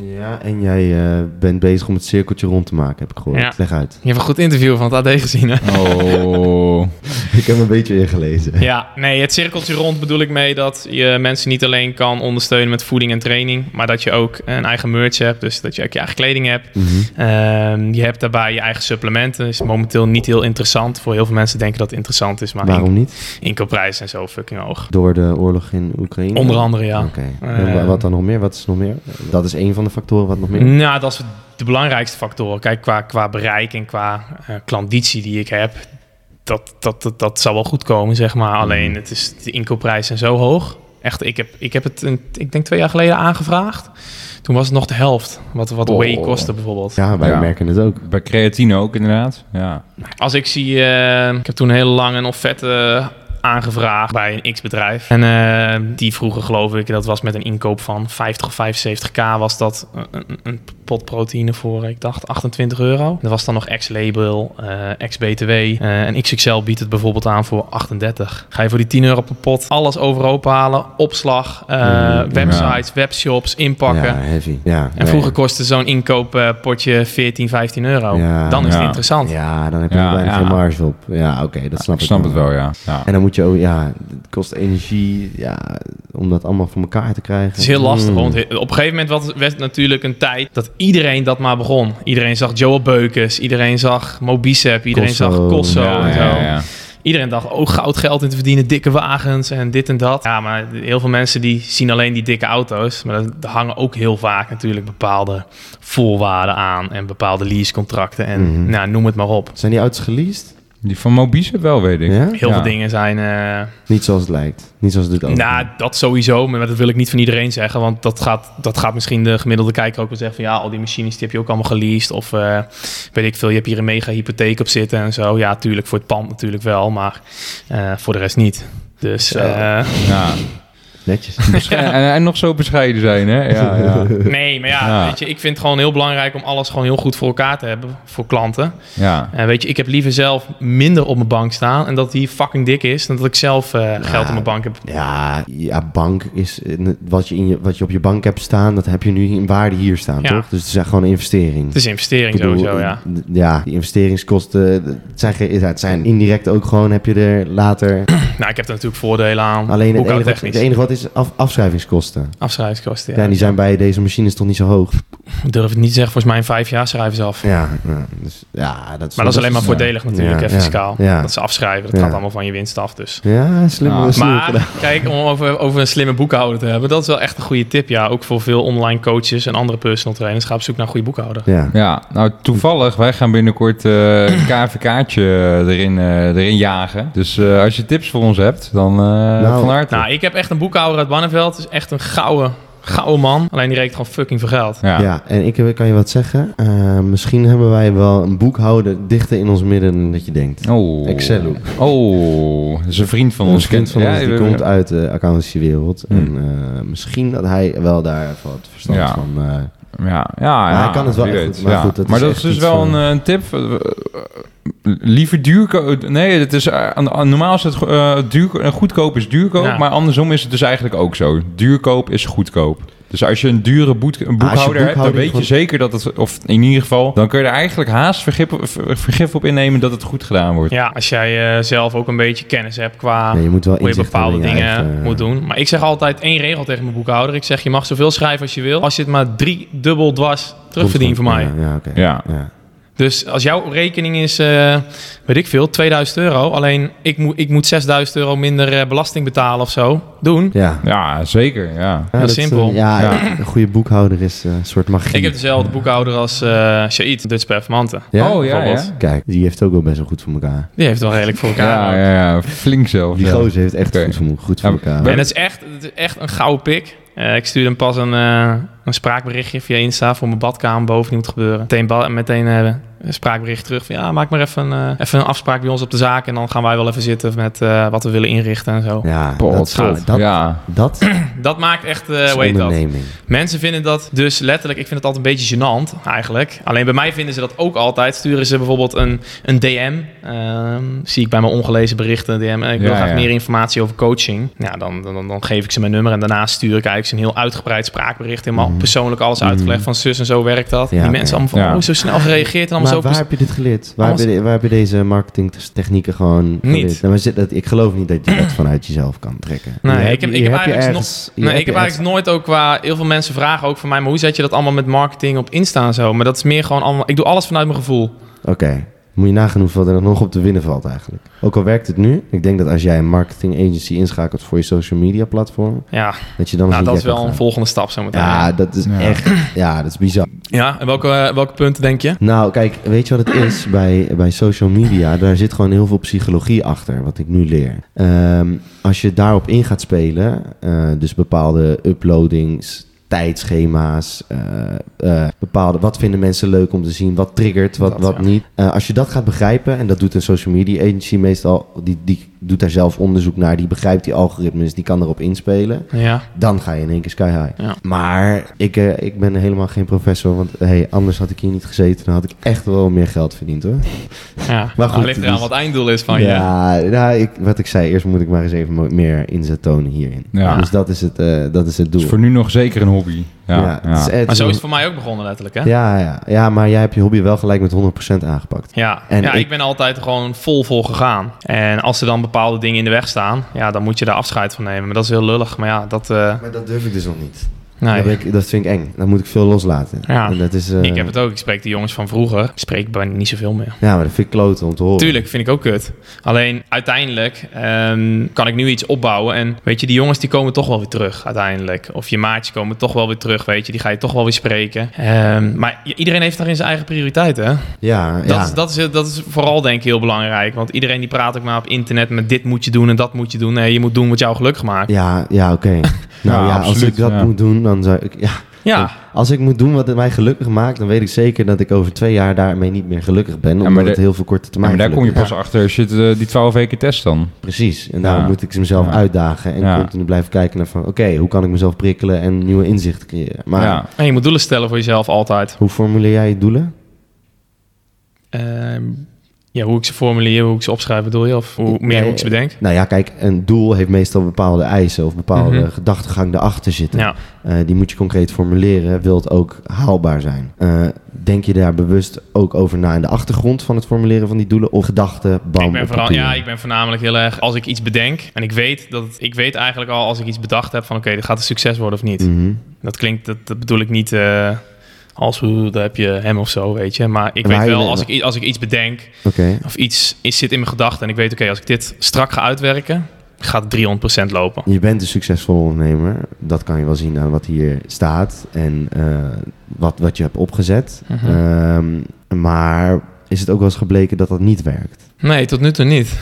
Ja, en jij eh, bent bezig om het cirkeltje rond te maken, heb ik gehoord. Ja. Leg uit. Je hebt een goed interview van het AD gezien, hè? Oh. ik heb een beetje ingelezen. Ja, nee, het cirkeltje rond bedoel ik mee dat je mensen niet alleen kan ondersteunen met voeding en training, maar dat je ook een eigen merch hebt, dus dat je ook je eigen kleding hebt. Mhm. Ehm, je hebt daarbij je eigen supplementen, is momenteel niet heel interessant. Voor heel veel mensen denken dat het interessant is, maar Waarom niet? inkoopprijzen zijn zo fucking hoog. Door de oorlog in Oekraïne? Onder andere, ja. Oké. Eh, wa- wat dan nog meer? Wat is nog meer? Dat is een van de factoren. Wat nog meer? Nou, dat is de belangrijkste factor. Kijk, qua, qua bereik en qua eh klanditie die ik heb, dat, dat, dat, dat zal wel goed komen, zeg maar. Alleen, het is, de inkoopprijzen zijn zo hoog. Echt, ik heb, ik heb het, een, ik denk twee jaar geleden aangevraagd. Toen was het nog de helft, wat, wat Oh. whey kostte bijvoorbeeld. Ja, wij Ja. merken het ook. Bij creatine ook inderdaad. Ja. Als ik zie, eh, ik heb toen heel lang een offerte aangevraagd bij een X-bedrijf. En eh, die vroegen, geloof ik, dat was met een inkoop van 50 of 75k, was dat een, een- een pot proteïne voor, ik dacht, 28 euro. Dat was dan nog ex-label, eh ex-BTW. eh, en XXL biedt het bijvoorbeeld aan voor 38. Ga je voor die 10 euro per pot alles overhoop halen, opslag, eh, Mm, websites, webshops, inpakken. Ja, heavy. Ja, En nee. vroeger kostte zo'n inkooppotje 14, 15 euro. Ja. dan is het interessant. Ja, dan heb je Ja, er bijna ja. geen marge op. Ja, oké, dat snap ik ik snap het wel, ja. ja. En dan moet je ook, ja, het kost energie, ja, om dat allemaal voor elkaar te krijgen. Het is heel lastig, Mm. want op een gegeven moment was, werd natuurlijk een tijd dat iedereen dat maar begon. Iedereen zag Joel Beukes, iedereen zag Mobicep, iedereen Kosso. zag Kosso Ja, en zo. ja, ja. Iedereen dacht, oh, goud geld in te verdienen, dikke wagens en dit en dat. Ja, maar heel veel mensen die zien alleen die dikke auto's. Maar er er hangen ook heel vaak natuurlijk bepaalde voorwaarden aan en bepaalde leasecontracten en Mhm. nou, noem het maar op. Zijn die auto's geleased? Die van Mobise wel, weet ik. Ja? Heel Ja. veel dingen zijn... eh, Niet zoals het lijkt. Niet zoals het ook. Nou, dat sowieso, maar dat wil ik niet van iedereen zeggen. Want dat gaat, dat gaat misschien de gemiddelde kijker ook wel zeggen van... ja, al die machines die heb je ook allemaal geleased. Of eh, weet ik veel, je hebt hier een mega hypotheek op zitten en zo. Ja, tuurlijk, voor het pand natuurlijk wel, maar eh, voor de rest niet. Dus eh, Ja. Netjes. Bescheiden- en, en nog zo bescheiden zijn, hè? Ja, ja. nee, maar ja, Ja. weet je, ik vind het gewoon heel belangrijk... om alles gewoon heel goed voor elkaar te hebben voor klanten. ja. En weet je, ik heb liever zelf minder op mijn bank staan... en dat die fucking dik is... dan dat ik zelf eh, geld op mijn bank heb. Ja, ja, bank is eh, wat je, in je, wat je op je bank hebt staan, dat heb je nu in waarde hier staan, Ja. toch? Dus het is gewoon een investering. Het is een investering Ik bedoel, sowieso, ja. eh, Ja, die investeringskosten, het zijn, ge- ja, het zijn indirect ook gewoon, heb je er later... Nou, ik heb er natuurlijk voordelen aan. Alleen het enige, wat, het enige wat is, is af, afschrijvingskosten? Afschrijvingskosten, Ja, ja. die zijn bij deze machines toch niet zo hoog? Ik durf het niet te zeggen, volgens mij in vijf jaar schrijven ze af. Ja, ja, dus, ja dat is... Maar dat is alleen maar voordelig natuurlijk, ja, fiscaal. ja. Dat ze afschrijven, dat Ja. gaat allemaal van je winst af dus. Ja, slim. Ah, slim Maar kijk, om over, over een slimme boekhouder te hebben, dat is wel echt een goede tip. Ja, ook voor veel online coaches en andere personal trainers. Ga op zoek naar een goede boekhouder. Ja. Ja, nou toevallig, wij gaan binnenkort eh, een KVK'tje erin, eh, erin jagen. Dus eh, als je tips voor ons hebt, dan eh van harte. Nou, ik heb echt een boekhouder uit Barneveld. Het is echt een gouden, gouden man. Alleen die rekent gewoon fucking veel geld. ja. Ja. en ik heb- kan je wat zeggen? Eh, misschien hebben wij wel een boekhouder dichter in ons midden dan dat je denkt. Oh. Excel. Oh, dat is een vriend van Een ons. vriend van Ja, ons die komt uit de accountancywereld. Hmm. En eh, misschien dat hij wel daar wat verstand Ja. van... eh, Ja, ja, ja hij kan het wel echt goed, maar ja. goed, dat maar is dat is dus wel van- een, een tip. Eh, Liever duurkoop. Nee, het is, eh, normaal is het uh, duur, goedkoop is duurkoop. Ja. Maar andersom is het dus eigenlijk ook zo. Duurkoop is goedkoop. Dus als je een dure boet, een boekhouder hebt, dan weet je zeker dat het, of in ieder geval, dan kun je er eigenlijk haast vergif, ver- vergif op innemen dat het goed gedaan wordt. Ja, als jij eh, zelf ook een beetje kennis hebt qua nee, je moet wel hoe je bepaalde dingen eigen- moet doen. Maar ik zeg altijd één regel tegen mijn boekhouder. Ik zeg, je mag zoveel schrijven als je wil. Als je het maar drie dubbel dwars terugverdient voor mij. Ja, ja, oké. Ja. ja. Dus als jouw rekening is, eh, weet ik veel, 2000 euro. Alleen ik, moet ik moet 6000 euro minder eh, belasting betalen of zo. Doen. Ja. Ja, zeker. Ja. Ja, Heel dat, simpel. eh, ja, Ja. een goede boekhouder is eh, een soort magie. Ik heb dezelfde boekhouder als eh Shaid, Dutch Performante. Ja? Oh, ja, ja. Kijk, die heeft ook wel best wel goed voor elkaar. Die heeft wel redelijk voor elkaar. Ja, ja, ja, flink zelf. Die ja. gozer heeft echt goed, voor, goed voor Ja, elkaar. En het is echt, het is echt een gouden pik. Eh, ik stuurde hem pas een, eh, een spraakberichtje via Insta voor mijn badkamer boven. Die moet gebeuren. Meteen, meteen eh, een spraakbericht terug van ja, maak maar even, een, eh, even een afspraak bij ons op de zaak. En dan gaan wij wel even zitten met eh, wat we willen inrichten en zo. Ja, Pot, dat, dat, ja. dat Dat maakt echt, eh is hoe heet dat? Mensen vinden dat dus letterlijk, ik vind het altijd een beetje gênant eigenlijk. Alleen bij mij vinden ze dat ook altijd. Sturen ze bijvoorbeeld een, een DM. ehm, zie ik bij mijn ongelezen berichten een DM. Ik wil Ja, graag ja. meer informatie over coaching. Ja, dan, dan, dan geef ik ze mijn nummer en daarna stuur ik eigenlijk een heel uitgebreid spraakbericht. Helemaal Mhm. persoonlijk alles Mhm. uitgelegd van zus en zo werkt dat. Ja, Die mensen allemaal van, Ja. oh, zo snel gereageerd en allemaal Maar zo... waar heb je dit geleerd? Waar, heb je, waar heb je deze marketingtechnieken gewoon geleerd? Niet. Nou, dat, ik geloof niet dat je dat vanuit jezelf kan trekken. Nee, Je ik heb- je ik heb je eigenlijk ergens- Nee, ik heb eigenlijk nooit ook qua... Heel veel mensen vragen ook van mij... maar hoe zet je dat allemaal met marketing op Insta en zo? Maar dat is meer gewoon allemaal... Ik doe alles vanuit mijn gevoel. Oké. Moet je nagaan hoeveel er nog op te winnen valt eigenlijk. Ook al werkt het nu. Ik denk dat als jij een marketing agency inschakelt voor je social media platform. Ja, Dat je dan nou, dat is wel een volgende stap zo meteen. Ja, dat is Ja. echt... Ja, dat is bizar. Ja, en welke, welke punten denk je? Nou, kijk, weet je wat het is bij, bij social media? Daar zit gewoon heel veel psychologie achter, wat ik nu leer. Ehm, als je daarop in gaat spelen, eh, dus bepaalde uploadings, tijdschema's, eh, eh, bepaalde, wat vinden mensen leuk om te zien, wat triggert, wat, Dat, wat ja. niet. Eh, als je dat gaat begrijpen, en dat doet een social media agency meestal, die, die doet daar zelf onderzoek naar, die begrijpt die algoritmes, die kan erop inspelen Ja, dan ga je in één keer sky high. Ja. Maar ik, eh, ik ben helemaal geen professor, want hey, anders had ik hier niet gezeten. Dan had ik echt wel meer geld verdiend hoor. ja. Maar goed, Nou, ligt eraan dus- wat het einddoel is van je. ja, nou, ik, wat ik zei, eerst moet ik maar eens even meer inzet tonen hierin. Ja. Dus dat is het, eh, dat is het doel. Dus voor nu nog zeker een hobby. Ja, ja. het is echt Maar zo is het voor mij ook begonnen letterlijk, hè? ja, ja, ja, maar jij hebt je hobby wel gelijk met 100% aangepakt. Ja, En ja ik, ik- ben altijd gewoon vol voor gegaan. En als er dan bepaalde dingen in de weg staan, ja, dan moet je daar afscheid van nemen. Maar dat is heel lullig. Maar ja, dat... eh, Maar dat durf ik dus nog niet. Nee. Dat, ik, dat vind ik eng. Dan moet ik veel loslaten. Ja. En dat is, eh, Ik heb het ook. Ik spreek de jongens van vroeger. Ik spreek bijna niet zoveel meer. Ja, maar dat vind ik kloten om te horen. Tuurlijk, vind ik ook kut. Alleen uiteindelijk ehm, kan ik nu iets opbouwen. En weet je, die jongens die komen toch wel weer terug uiteindelijk. Of je maatjes komen toch wel weer terug, weet je. Die ga je toch wel weer spreken. Ehm, maar iedereen heeft daarin zijn eigen prioriteiten. hè? Ja, Dat, ja. is, dat, is, dat is vooral denk ik heel belangrijk. Want iedereen die praat ook maar op internet met dit moet je doen en dat moet je doen. Nee, je moet doen wat jou gelukkig maakt. Ja, ja oké. Nou ja, als absoluut, ik dat ja. moet doen, dan zou ik... Ja, Ja, Als ik moet doen wat mij gelukkig maakt, dan weet ik zeker dat ik over twee jaar daarmee niet meer gelukkig ben. Omdat maar het heel veel korte Ja, termijn maar daar kom je pas achter als je het, eh, die 12 weken test dan. Precies. En daarom Ja. moet ik mezelf Ja. uitdagen en Ja. continu blijven kijken naar van... Oké, hoe kan ik mezelf prikkelen en nieuwe inzichten creëren? Maar ja. en je moet doelen stellen voor jezelf altijd. hoe formuleer jij je doelen? Ehm, Ja, hoe ik ze formuleer, hoe ik ze opschrijf, bedoel je? Of hoe, meer hoe ik ze bedenk? Nou ja, kijk, een doel heeft meestal bepaalde eisen of bepaalde Mhm. gedachtegang erachter zitten. Ja. Eh, die moet je concreet formuleren, wil het ook haalbaar zijn. Eh, denk je daar bewust ook over na in de achtergrond van het formuleren van die doelen? Of gedachten, bam, ik ben vooral, ja, ik ben voornamelijk heel erg als ik iets bedenk en ik weet dat het, ik weet eigenlijk al als ik iets bedacht heb van oké, dit gaat een succes worden of niet. Mhm. Dat klinkt, dat, dat bedoel ik niet eh, als hoe daar heb je hem of zo, weet je. Maar ik Maar weet je- wel als ik, als ik iets bedenk of iets is, zit in mijn gedachten en ik weet oké, als ik dit strak ga uitwerken, gaat het 300% lopen. Je bent een succesvol ondernemer. Dat kan je wel zien aan wat hier staat en eh, wat, wat je hebt opgezet. Mhm. Ehm, maar is het ook wel eens gebleken dat dat niet werkt? Nee, tot nu toe niet.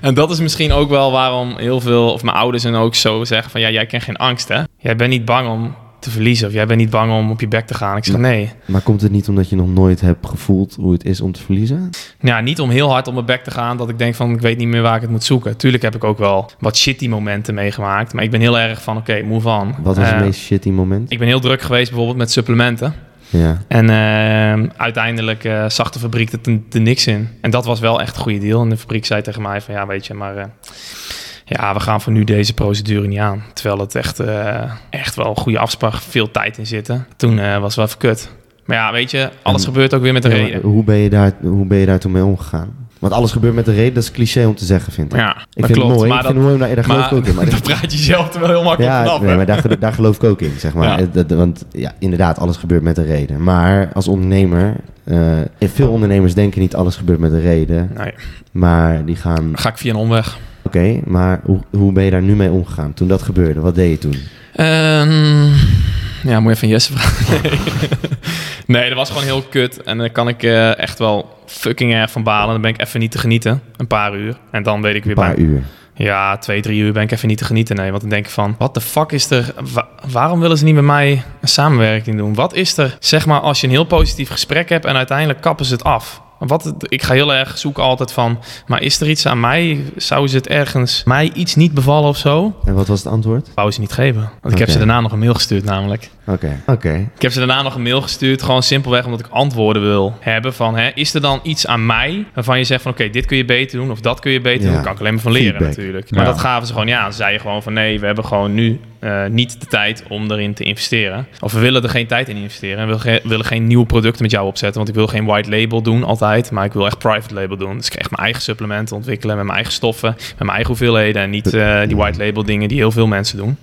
En dat is misschien ook wel waarom heel veel, of mijn ouders en ook zo zeggen van ja, jij kent geen angst hè. Jij bent niet bang om te verliezen of jij bent niet bang om op je bek te gaan. Ik zeg nee. maar komt het niet omdat je nog nooit hebt gevoeld hoe het is om te verliezen? Ja, niet om heel hard op mijn bek te gaan dat ik denk van ik weet niet meer waar ik het moet zoeken. Tuurlijk heb ik ook wel wat shitty momenten meegemaakt, maar ik ben heel erg van oké, move on. Wat was het Eh, meest shitty moment? Ik ben heel druk geweest bijvoorbeeld met supplementen. Ja. En eh, uiteindelijk eh, zag de fabriek er, er niks in. En dat was wel echt een goede deal. En de fabriek zei tegen mij van ja, weet je, maar eh, ja, we gaan voor nu deze procedure niet aan. Terwijl het echt, eh, echt wel een goede afspraak, veel tijd in zitten. Toen eh, was het wel even kut. Maar ja, weet je, alles En- gebeurt ook weer met een Ja, maar reden. hoe, ben je daar, hoe ben je daar toen mee omgegaan? Want alles gebeurt met een reden, dat is cliché om te zeggen, vind ik. Ja, ik dat vind klopt. het mooi, Maar ik dat, vind het mooi, daar geloof maar, ik ook in. Maar daar praat je zelf er wel heel makkelijk ja, vanaf. nee, maar daar, daar geloof ik ook in, zeg maar. Ja. Dat- want ja, inderdaad, alles gebeurt met een reden. Maar als ondernemer, eh, veel ondernemers denken niet alles gebeurt met een reden. Nee, Maar die gaan, dan ga ik via een omweg. Oké, maar hoe, hoe ben je daar nu mee omgegaan? Toen dat gebeurde, wat deed je toen? Ehm, ja, moet je even Jesse vragen. Nee. nee, dat was gewoon heel kut. En dan kan ik eh, echt wel fucking erg van balen. Dan ben ik even niet te genieten. Een paar uur. En dan weet ik Een weer paar bij... uur. Ja, twee, drie uur ben ik even niet te genieten. Nee, want dan denk ik van... Wat de fuck is er... wa- waarom willen ze niet met mij een samenwerking doen? Wat is er... Zeg maar, als je een heel positief gesprek hebt... en uiteindelijk kappen ze het af. Wat, het- ik ga heel erg zoeken altijd van... Maar is er iets aan mij? Zou ze het ergens... Mij iets niet bevallen of zo? En wat was het antwoord? Wou ze niet geven. Want ik heb ze daarna nog een mail gestuurd namelijk. Oké, oké. Ik heb ze daarna nog een mail gestuurd, gewoon simpelweg omdat ik antwoorden wil hebben van, hè, is er dan iets aan mij waarvan je zegt van, oké, dit kun je beter doen of dat kun je beter Ja. doen, daar kan ik alleen maar van leren Feedback. natuurlijk. Maar Ja. dat gaven ze gewoon, ja, ze zeiden gewoon van, nee, we hebben gewoon nu eh, niet de tijd om erin te investeren. Of we willen er geen tijd in investeren en we willen geen, willen geen nieuwe producten met jou opzetten, want ik wil geen white label doen altijd, maar ik wil echt private label doen. Dus ik echt mijn eigen supplementen ontwikkelen met mijn eigen stoffen, met mijn eigen hoeveelheden en niet eh, die white label dingen die heel veel mensen doen.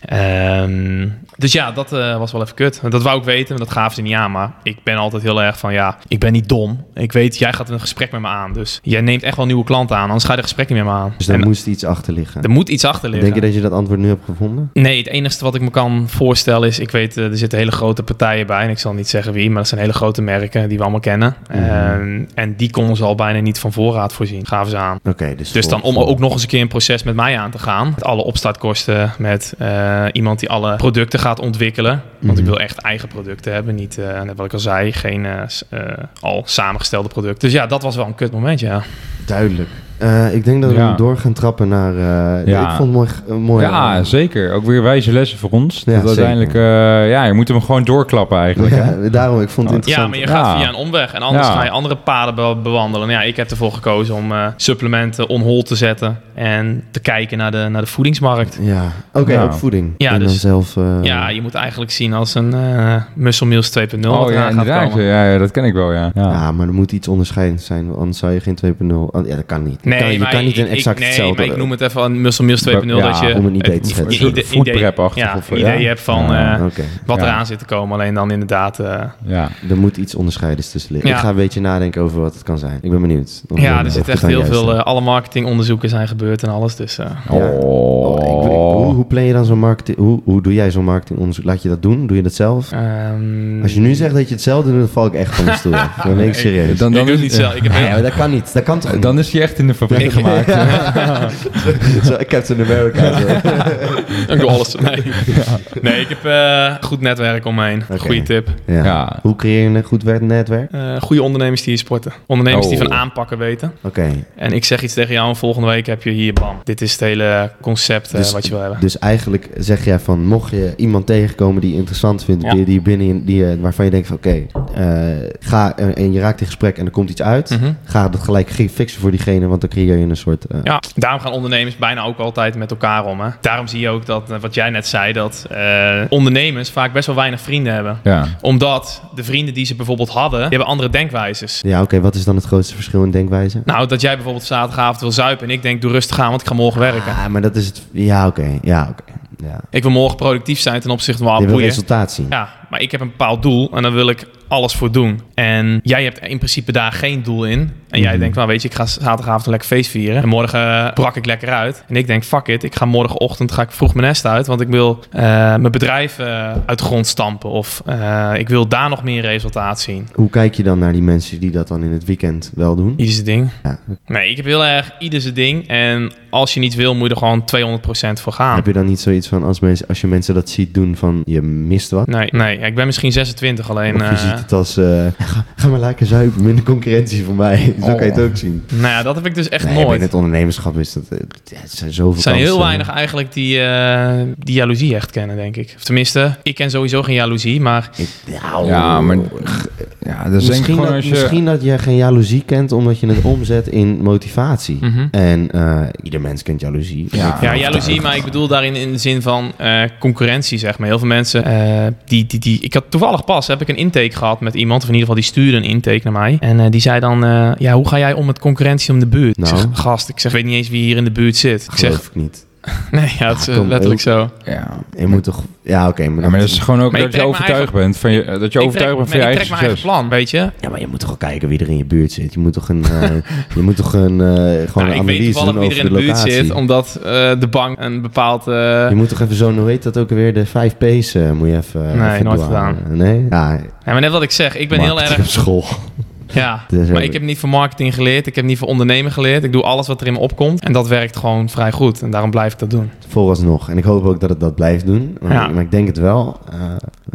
Ehm, dus ja, dat eh, was wel even kut. Dat wou ik weten, maar dat gaven ze niet aan. Maar ik ben altijd heel erg van, ja, ik ben niet dom. Ik weet, jij gaat een gesprek met me aan. Dus jij neemt echt wel nieuwe klanten aan. Anders ga je er gesprek niet met me aan. Dus daar En moest iets achter liggen. er moet iets achter liggen. Denk je dat je dat antwoord nu hebt gevonden? Nee, het enige wat ik me kan voorstellen is... Ik weet, eh, er zitten hele grote partijen bij. En ik zal niet zeggen wie, maar dat zijn hele grote merken die we allemaal kennen. Mhm. En die konden ze al bijna niet van voorraad voorzien. Gaven ze aan. Oké, dus... Dus dan om ook nog eens een keer een proces met mij aan te gaan. Met alle opstartkosten, met eh, iemand die alle producten gaat ontwikkelen. Want ik Mhm. wil echt eigen producten hebben. Niet, eh, net wat ik al zei, geen eh, eh, al samengestelde producten. Dus ja, dat was wel een kut moment, ja. Duidelijk. Eh, ik denk dat we Ja. door gaan trappen naar... eh, Ja. Ik vond het mooi... mooi Ja, zeker. Ook weer wijze lessen voor ons. Ja, dat uiteindelijk, eh, ja, je moet hem gewoon doorklappen eigenlijk. Hè? ja, daarom, ik vond het Ja, Ja, interessant. maar je gaat Ja. via een omweg. En anders Ja. ga je andere paden be- bewandelen. Ja, ik heb ervoor gekozen om eh, supplementen on hold te zetten. En te kijken naar de, naar de voedingsmarkt. Ja, oké, Ja. ook voeding. Ja, en dan dus- zelf... eh, Ja, je moet eigenlijk zien als een eh Muscle Meals 2.0 wat Oh ja, inderdaad. komen. Ja, ja, dat ken ik wel, ja. ja. Ja, maar er moet iets onderscheidend zijn, anders zou je geen 2.0... oh, Ja, dat kan niet. Nee, kan, je maar kan niet ik- een exact ik, nee, hetzelfde... maar ik noem het even een Muscle Meals 2.0. Ja, dat je om een idee te het- schetsen. een idee- Ja, of- een ja. idee hebt van Ja. eh, Oké, wat Ja. eraan zit te komen. Alleen dan inderdaad... eh, ja. er moet iets onderscheidends tussen liggen. Ja. Ik ga een beetje nadenken over wat het kan zijn. Ik ben benieuwd. Ja, er het zit echt heel veel... alle marketingonderzoeken zijn gebeurd en alles. Dus eh, Ja. Oh, ik weet- hoe, hoe plan je dan zo'n marketing... Hoe, hoe doe jij zo'n marketingonderzoek? Laat je dat doen? Doe je dat zelf? ehm, Als je nu zegt dat je het zelf doet, dan val ik echt van de stoel. Dan ben ik serieus. Dan, ik dan, doe het is, niet zelf. Ik heb Ja, maar dat kan niet. Dat kan toch niet? dan is hij echt in de fabriek Ik- gemaakt. Zo, Captain America. zo. Ik doe alles. Nee, nee ik heb eh goed netwerk om me heen. Oké. Goeie tip. Ja. Ja. Hoe creëer je een goed netwerk? Eh goede ondernemers die hier sporten. Ondernemers die Oh. van aanpakken weten. Oké. En ik zeg iets tegen jou en volgende week heb je hier, bam. Dit is het hele concept eh, Dus- wat je wil hebben. Dus eigenlijk zeg jij van, mocht je iemand tegenkomen die je interessant vindt, Ja. die, die binnen in- die, waarvan je denkt van, oké, eh, ga eh, en je raakt in gesprek en er komt iets uit, Mhm. ga dat gelijk ge- fixen voor diegene, want dan creëer je een soort... Ja, daarom gaan ondernemers bijna ook altijd met elkaar om. Hè? Daarom zie je ook dat, wat jij net zei, dat ondernemers vaak best wel weinig vrienden hebben. Ja. Omdat de vrienden die ze bijvoorbeeld hadden, die hebben andere denkwijzes. Ja, oké, wat is dan het grootste verschil in denkwijze? Nou, dat jij bijvoorbeeld zaterdagavond wil zuipen en ik denk, doe rustig aan, want ik ga morgen werken. Ah, maar dat is het... Ja, oké, ja, oké. Ja. Ik wil morgen productief zijn ten opzichte van Je resultaat zien. Ja, maar ik heb een bepaald doel en daar wil ik alles voor doen. En jij hebt in principe daar geen doel in. En jij Mhm. denkt, nou weet je, ik ga zaterdagavond een lekker feest vieren. En morgen eh, brak ik lekker uit. En ik denk, fuck it, ik ga morgenochtend ga ik vroeg mijn nest uit. Want ik wil eh, mijn bedrijf eh, uit de grond stampen. Of ik wil daar nog meer resultaat zien. Hoe kijk je dan naar die mensen die dat dan in het weekend wel doen? Ieder zijn ding. Ja. Nee, ik heb heel erg ieder zijn ding. En als je niet wil, moet je er gewoon 200% voor gaan. Heb je dan niet zoiets van, als, mensen, als je mensen dat ziet doen, van je mist wat? Nee, nee, ik ben misschien 26 alleen. of je ziet het als, eh, ga, ga maar lekker zuipen, minder concurrentie voor mij. Zo kan je het ook zien. nou ja, dat heb ik dus echt Nee, nooit. binnen het ondernemerschap is dat, eh, ja, het zijn zoveel Er zijn heel weinig eigenlijk die, eh, die jaloezie echt kennen, denk ik. Of tenminste, ik ken sowieso geen jaloezie, maar Ik, nou, Ja, maar- Ja, ik misschien, dat, als je... misschien dat je geen jaloezie kent, omdat je het omzet in motivatie. Mhm. En eh, ieder mens kent jaloezie. Ja. ja, jaloezie, maar ik bedoel daarin in de zin van eh, concurrentie, zeg maar. Heel veel mensen, eh, die, die, die... Ik had toevallig pas, heb ik een intake gehad met iemand, of in ieder geval die stuurde een intake naar mij. En eh, die zei dan, eh, ja, hoe ga jij om met concurrentie om de buurt? Nou. Ik zeg, gast, ik zeg, weet niet eens wie hier in de buurt zit. Ik Geloof zeg, ik niet. nee, ja, het is eh, kom, letterlijk zo. Ja. Je moet toch... Ja, oké. maar, Ja, maar dat is gewoon ook dat je overtuigd bent van je, dat je overtuigd bent van je eigen plan, weet je. Ja, maar je moet toch wel kijken wie er in je buurt zit. Je moet toch een, eh, je moet toch een, eh, gewoon Nou, een analyse doen wie over er in de de buurt locatie. zit, omdat eh, de bank een bepaald... Je moet toch even zo, hoe heet dat ook alweer, de 5 P's eh, moet je even... Nee, even nooit doorhalen. Nee? Ja, ja, maar net wat ik zeg, ik ben heel erg... op school. Ja, Dus, maar ik heb niet voor marketing geleerd. Ik heb niet voor ondernemen geleerd. Ik doe alles wat er in me opkomt. En dat werkt gewoon vrij goed. En daarom blijf ik dat doen. Vooralsnog. En ik hoop ook dat het dat blijft doen. Maar, Ja. maar ik denk het wel. Eh,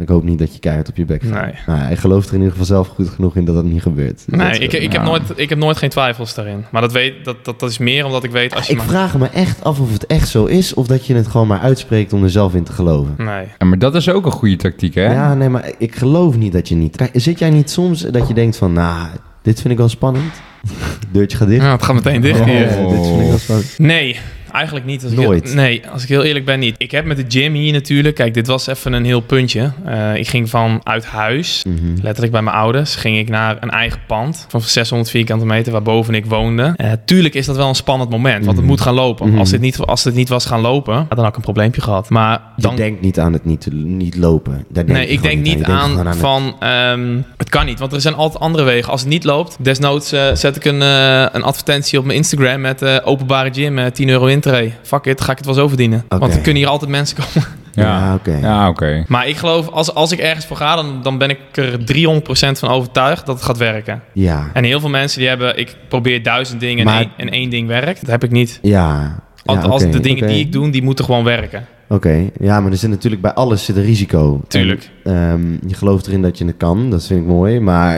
ik hoop niet dat je keihard op je bek gaat. Nee. Nou, hij gelooft er in ieder geval zelf goed genoeg in dat dat niet gebeurt. Nee, ik, ik, heb ja. nooit, ik heb nooit geen twijfels daarin. Maar dat, weet, dat, dat, dat is meer omdat ik weet als je ik maar... vraag me echt af of het echt zo is. Of dat je het gewoon maar uitspreekt om er zelf in te geloven. Nee. Ja, maar dat is ook een goede tactiek, hè? Ja, nee, maar ik geloof niet dat je niet... Kijk, zit jij niet soms dat je denkt van... Nou, dit vind ik wel spannend. Deurtje gaat dicht. Ja, het gaat meteen dicht hier. Oh, dit vind ik wel spannend. Nee, eigenlijk niet. Als ik Nooit? heel- nee, als ik heel eerlijk ben, niet. Ik heb met de gym hier natuurlijk... Kijk, dit was even een heel puntje. Eh, ik ging van uit huis, Mhm. letterlijk bij mijn ouders... ging ik naar een eigen pand van 600 vierkante meter... waarboven ik woonde. Eh, tuurlijk is dat wel een spannend moment, want het Mhm. moet gaan lopen. Mhm. Als, dit niet, als het niet was gaan lopen, ja, dan had ik een probleempje gehad. Maar dan... Je denkt niet aan het niet, niet lopen. Daar denk Nee, ik denk niet aan, gewoon het- van ehm, het kan niet, want er zijn altijd andere wegen. Als het niet loopt, desnoods eh, zet ik een, een advertentie op mijn Instagram met openbare gym, eh 10 euro intree. Fuck it, ga ik het wel eens overdienen. Oké. Want er kunnen hier altijd mensen komen. Ja, oké. Ja, oké. Maar ik geloof, als, als ik ergens voor ga, dan, dan ben ik er 300% van overtuigd dat het gaat werken. Ja. En heel veel mensen die hebben, ik probeer duizend dingen Maar- en, één, en één ding werkt. Dat heb ik niet. Ja. Want Ja, als de dingen die ik doe, die moeten gewoon werken. Oké, ja, maar er zit natuurlijk bij alles zit een risico. Tuurlijk. En, ehm, je gelooft erin dat je het kan, dat vind ik mooi. Maar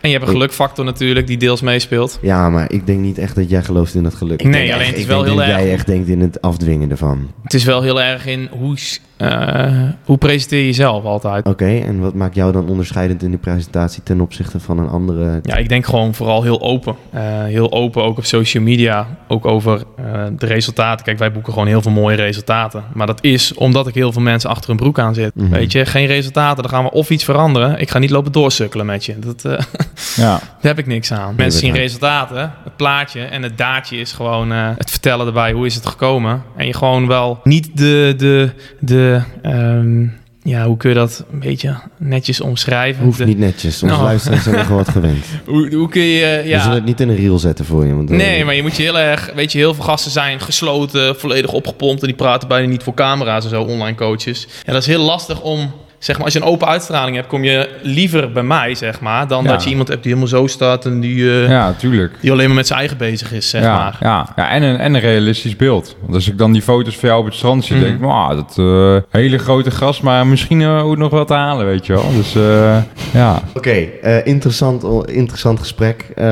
En je hebt een gelukfactor natuurlijk die deels meespeelt. ja, maar ik denk niet echt dat jij gelooft in dat geluk. Nee, alleen echt- het is ik wel denk heel dat erg- jij echt denkt in het afdwingen ervan. Het is wel heel erg in hoe, eh, hoe presenteer je jezelf altijd. Oké, en wat maakt jou dan onderscheidend in de presentatie ten opzichte van een andere... Ja, ik denk gewoon vooral heel open. Eh, heel open ook op social media. Ook over eh, de resultaten. Kijk, wij boeken gewoon heel veel mooie resultaten. Maar dat is omdat ik heel veel mensen achter hun broek aan zit. Mhm. Weet je, geen resultaten. Dan gaan we of iets veranderen. Ik ga niet lopen doorsukkelen met je. Dat, eh, Ja. daar heb ik niks aan. Mensen zien resultaten, het plaatje. En het daadje is gewoon eh, het vertellen erbij. Hoe is het gekomen? En je gewoon wel niet de... de, de ehm, ja, hoe kun je dat een beetje netjes omschrijven? Hoeft niet netjes, onze Nou. luisteraars zijn wel wat gewend. Hoe, hoe kun je... eh, We Ja, zullen het niet in een reel zetten voor je. Want dan- Nee, maar je moet je heel erg... Weet je, heel veel gasten zijn gesloten, volledig opgepompt... en die praten bijna niet voor camera's en zo, online coaches. Ja, dat is heel lastig om zeg maar, als je een open uitstraling hebt, kom je liever bij mij, zeg maar, dan Ja. dat je iemand hebt die helemaal zo staat en die, eh, Ja, tuurlijk. die alleen maar met zijn eigen bezig is, zeg ja, maar. Ja, ja en, een, en een realistisch beeld. Want als ik dan die foto's van jou op het strand zie, Mhm. denk ik, "Wauw, dat eh, hele grote gras, maar misschien eh, ook nog wel te halen, weet je wel. Dus eh, ja. Oké, eh, interessant, interessant gesprek. Eh,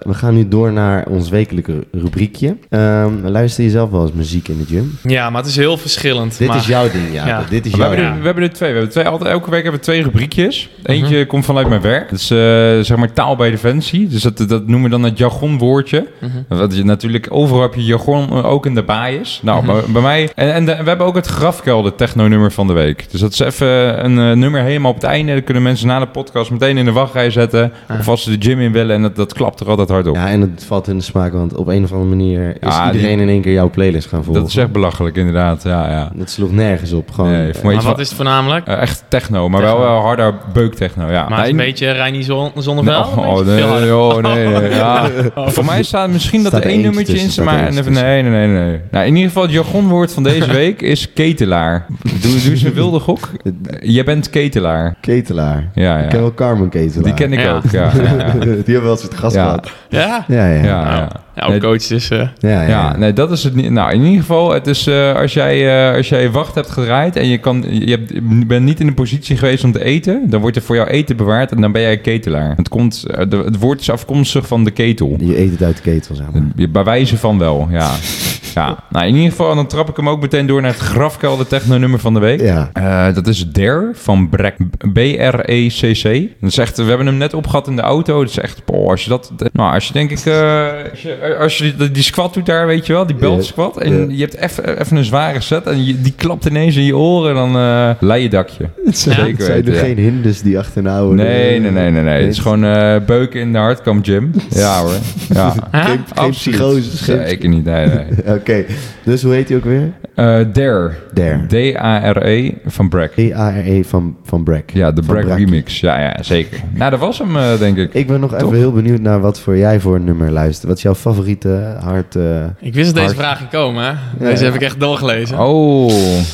we gaan nu door naar ons wekelijke rubriekje. Ehm, luister je zelf wel eens muziek in de gym? Ja, maar het is heel verschillend. Dit maar, is jouw ding, ja. Ja. Dit is We jouw hebben, ja. er, we hebben er twee. We hebben twee altijd, elke week hebben we twee rubriekjes. Eentje Mhm. komt vanuit mijn werk. Dat is eh, zeg maar taal bij defensie. Dus dat, dat noemen we dan het jargonwoordje. Mhm. Wat je natuurlijk overal heb je jargon eh, ook in de baas. Nou, Mhm. bij, bij mij. En, en de- we hebben ook het grafkelder techno-nummer van de week. Dus dat is even een eh, nummer helemaal op het einde. Dan kunnen mensen na de podcast meteen in de wachtrij zetten. Ah. Of als ze de gym in willen. En dat, dat klapt er altijd hard op. Ja, en het valt in de smaak, want op een of andere manier is Ja, iedereen in één keer jouw playlist gaan volgen. dat is echt belachelijk, inderdaad. Ja, ja. Dat sloeg nergens op. Gewoon, Nee, Maar wat is het voornamelijk? Echt techno, maar Techno. wel wel harder beuktechno. Ja. maar het is Nee, een beetje Reinier Zon Zonnevel? Nee, Een oh, nee, oh, nee, nee, ja. Voor mij staat misschien dat Staat er er één nummertje in staat, maar nee, nee, nee, nee. Nou, in ieder geval het jargonwoord van deze week is ketelaar. Doe, doe eens een wilde gok. Je bent ketelaar. Ketelaar. Ja, Ik ken ja. wel Carmen Ketelaar. Die ken ik Ja. ook, ja. ja, ja. Die hebben wel eens het gast Ja. gehad. Ja? Ja, ja. Ja, Ja, Nee, ook coach eh, ja. ja, Ja, nee, dat is het niet. Nou, in ieder geval, het is eh, als, jij, eh, als jij wacht hebt gedraaid en je, kan, je hebt, je bent niet in de positie geweest om te eten, dan wordt er voor jou eten bewaard en dan ben jij een ketelaar. Het, komt, eh, de, het woord is afkomstig van de ketel. Je eet het uit de ketel, zeg maar. Je- Bij wijze van wel, ja. ja. Nou, in ieder geval, dan trap ik hem ook meteen door naar het grafkelder techno-nummer van de week. Ja. Eh, dat is Der van Brek. B-R-E-C-C. Dat is echt, we hebben hem net opgehad in de auto. Dat is echt, boah, als je dat... Nou, als je denk ik... eh, als je, als je die, die squat doet daar, weet je wel, die belt squat. En je hebt even even een zware set en je, die klapt ineens in je oren. Dan eh lei je dakje. Zeker Zijn er geen hinders die achterna houden? Nee, nee, nee, nee, nee. Het is gewoon eh, beuken in de hardcamp gym. Ja hoor. Ja. Huh? Geen, geen. Geen... Zeker niet, nee, nee. Oké, dus hoe heet hij ook weer? Eh Dare. Dare. D-A-R-E van Brek. E-A-R-E van, van Brek. Ja, de Brakkie. remix. Ja, ja, zeker. Nou, dat was hem, eh, denk ik. Ik ben nog even heel benieuwd naar wat voor jij voor een nummer luistert. Wat is jouw favoriete hard... eh, Ik wist dat deze vraag ging komen, hè? Deze ja. heb ik echt doorgelezen. Oh.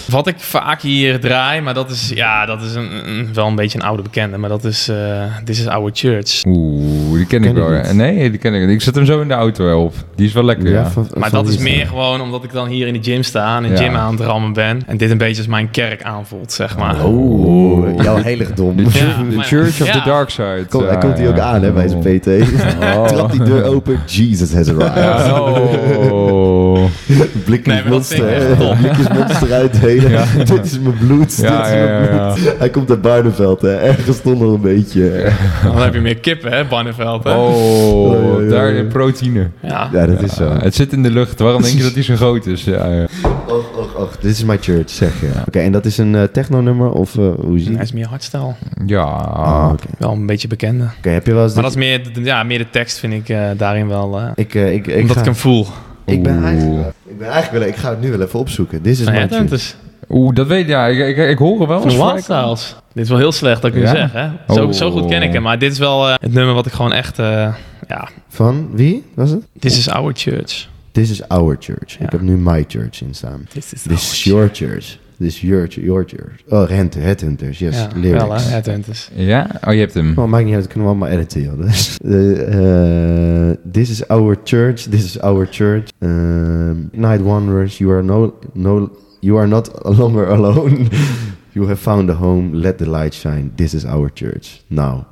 Wat ik vaak hier draai, maar dat is, ja, dat is een, een- wel een beetje een oude bekende. Maar dat is eh This is Our Church. Oeh, die ken, Ken ik wel. niet. Nee, die ken ik niet. Ik zet hem zo in de auto wel op. Die is wel lekker, ja. Maar dat is meer gewoon omdat ik dan hier in de gym sta en een Ja. gym aan het rammen ben. En dit een beetje als mijn kerk aanvoelt, zeg maar. Oeh, jouw heiligdom. The, Ja, Church- the maar- Church of ja. the Dark Side. Kom, hij Ja, komt hij ook aan hè, bij zijn PT. Oh. Trap die deur open, Jesus has arrived. Oh. Blikjes Nee, monster, blikjes monster uitdelen. Dit is mijn bloed, Ja, dit is ja, mijn bloed. Hij komt uit Barneveld, hè. ergens stond nog een beetje. Dan heb je meer kippen, hè, Barneveld. Hè? Oh, Ja, ja, ja. daar de proteïne. Ja. Ja, dat is zo. Het zit in de lucht. Waarom denk je dat hij zo groot is? Ja, ja. Och, och, och, dit is my church, zeg je. Oké, en dat is een eh, techno-nummer of eh, hoe zie je Hij is meer hardstyle. Ja. Ah, Wel een beetje bekende. Oké, heb je wel eens... Maar dat- dat is meer, de- ja, meer de tekst vind ik eh, daarin wel... eh, Ik, ik, ik, omdat ga, ik hem voel. ik ben eigenlijk... Ik ben eigenlijk wel... Ik ga het nu wel even opzoeken. This is Van my ja, church. dus Oeh, dat weet ja. Ik, ik, ik hoor er wel van. Styles. Dit is wel heel slecht dat ik nu Ja? zeg, hè. Zo, Oh. zo goed ken ik hem. Maar dit is wel eh, het nummer wat ik gewoon echt... eh, ja, Van wie was het? This is Our Church. This is our church. Ja. Ik heb nu my church in staan. This is This is your church. This is your, your church. Oh, Rente, Headhunters, yes. Ja, lyrics. wel hè, Headhunters. Ja? Oh, je hebt hem. Oh, maakt niet uit, dat kunnen we allemaal editen, joh. Dus, eh, eh, this is our church, this is our church. Um, Night Wanderers, you are, no, no, you are not longer alone. you have found a home, let the light shine. This is our church. Nou,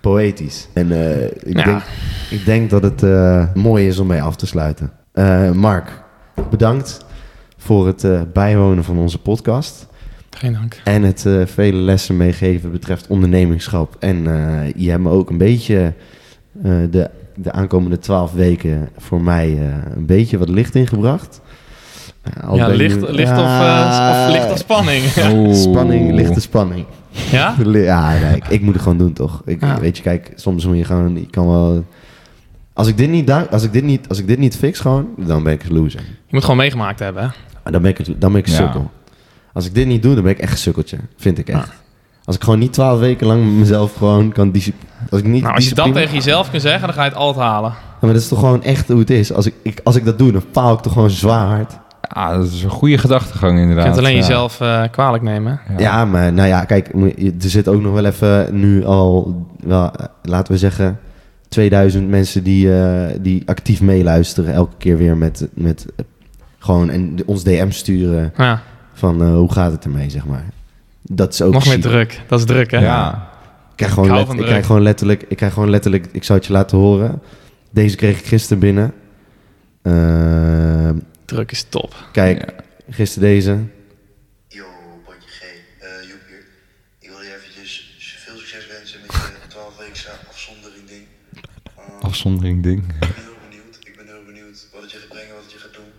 poëtisch. En eh, ik, Ja. denk, ik denk dat het eh, mooi is om mee af te sluiten. Eh, Mark, bedankt voor het eh, bijwonen van onze podcast. Geen dank. En het eh, vele lessen meegeven betreft ondernemingschap. En je hebt me ook een beetje de, de aankomende twaalf weken voor mij een beetje wat licht ingebracht. Al Ja, je licht, nu- licht, of, of licht of spanning. Spanning, lichte spanning. ja? Ja, ik, ik moet het gewoon doen, toch? Ik, Ja. Weet je, kijk, soms moet je gewoon... Ik kan wel... Als ik dit niet, als ik dit niet, als ik dit niet fix gewoon, dan ben ik een loser. Je moet gewoon meegemaakt hebben, hè. Dan ben ik, dan ben ik een Ja. sukkel. Als ik dit niet doe, dan ben ik echt een sukkeltje. Vind ik echt. Ja. Als ik gewoon niet twaalf weken lang met mezelf gewoon kan disciplineren. Als ik niet Nou, als je dat tegen jezelf kunt zeggen, dan ga je het altijd halen. Ja, maar dat is toch gewoon echt hoe het is. Als ik, ik, als ik dat doe, dan faal ik toch gewoon zwaar hard. Ja, dat is een goede gedachtegang Je inderdaad. kunt alleen Ja. jezelf eh, kwalijk nemen. Ja. maar nou ja, kijk, je- er zit ook nog wel even nu al, wel, eh, laten we zeggen, 2000 mensen die, eh, die actief meeluisteren. Elke keer weer met, met gewoon en ons DM sturen Ja, van eh, hoe gaat het ermee, zeg maar. Dat is ook nog meer druk. Dat is druk, hè? Ja. Ik krijg, gewoon Ik let- ik krijg gewoon letterlijk, ik krijg gewoon letterlijk, ik zou het je laten horen. Deze kreeg ik gisteren binnen. Ehm, Druk is top. kijk, Ja. gisteren deze. Yo, Botje G, eh Joep hier. Ik wil je eventjes veel succes wensen met je 12 weekse afzondering ding. Uh, Afzondering ding. ik ben heel benieuwd. Ik ben heel benieuwd wat het je gaat brengen, wat het je gaat doen.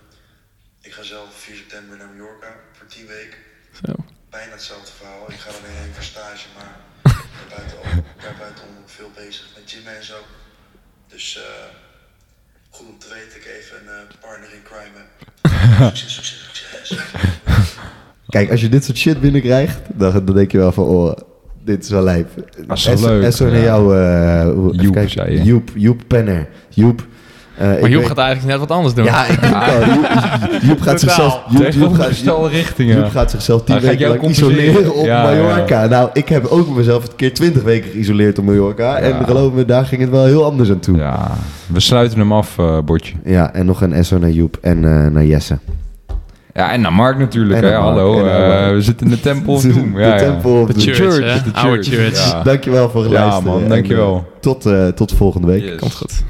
Ik ga zelf 4 september naar Mallorca voor 10 weken. Zo. Bijna hetzelfde verhaal. Ik ga alleen heen voor stage, maar daarbuiten ook, daarbuiten om veel bezig met gymmen en zo. Dus eh goed om te weten dat ik even een eh, partner in crime heb. Succes, succes, succes. Kijk, als je dit soort shit binnenkrijgt, dan, dan denk je wel van, oh, dit is wel lijp. Dat is wel Esso- leuk, Esso naar ja. jou, eh, Joep, kijken. zei je. Joep, Joep Penner. Joep. eh, Maar Joep weet- gaat eigenlijk net wat anders doen. Ja, ik denk. Joep, Joep gaat zichzelf... Joep, Joep, gaat, richtingen. Joep gaat zichzelf tien weken lang isoleren op Ja, Mallorca. Nou, ik heb ook mezelf een keer twintig weken geïsoleerd op Mallorca. Ja. En geloof me, daar ging het wel heel anders aan toe. Ja, Ja, we sluiten hem af, eh Botje. en nog een Esso naar Joep en eh, naar Jesse. Ja, en naar Mark natuurlijk. En hè. Mark, Hallo, en eh, Mark. we zitten in de Temple of De Doom. Ja, ja. Temple of De Doom. church, hè? de Oude church. Ja. Dankjewel voor het Ja, luisteren. man, En, dankjewel. eh, tot, eh, tot volgende week. Yes. Komt goed.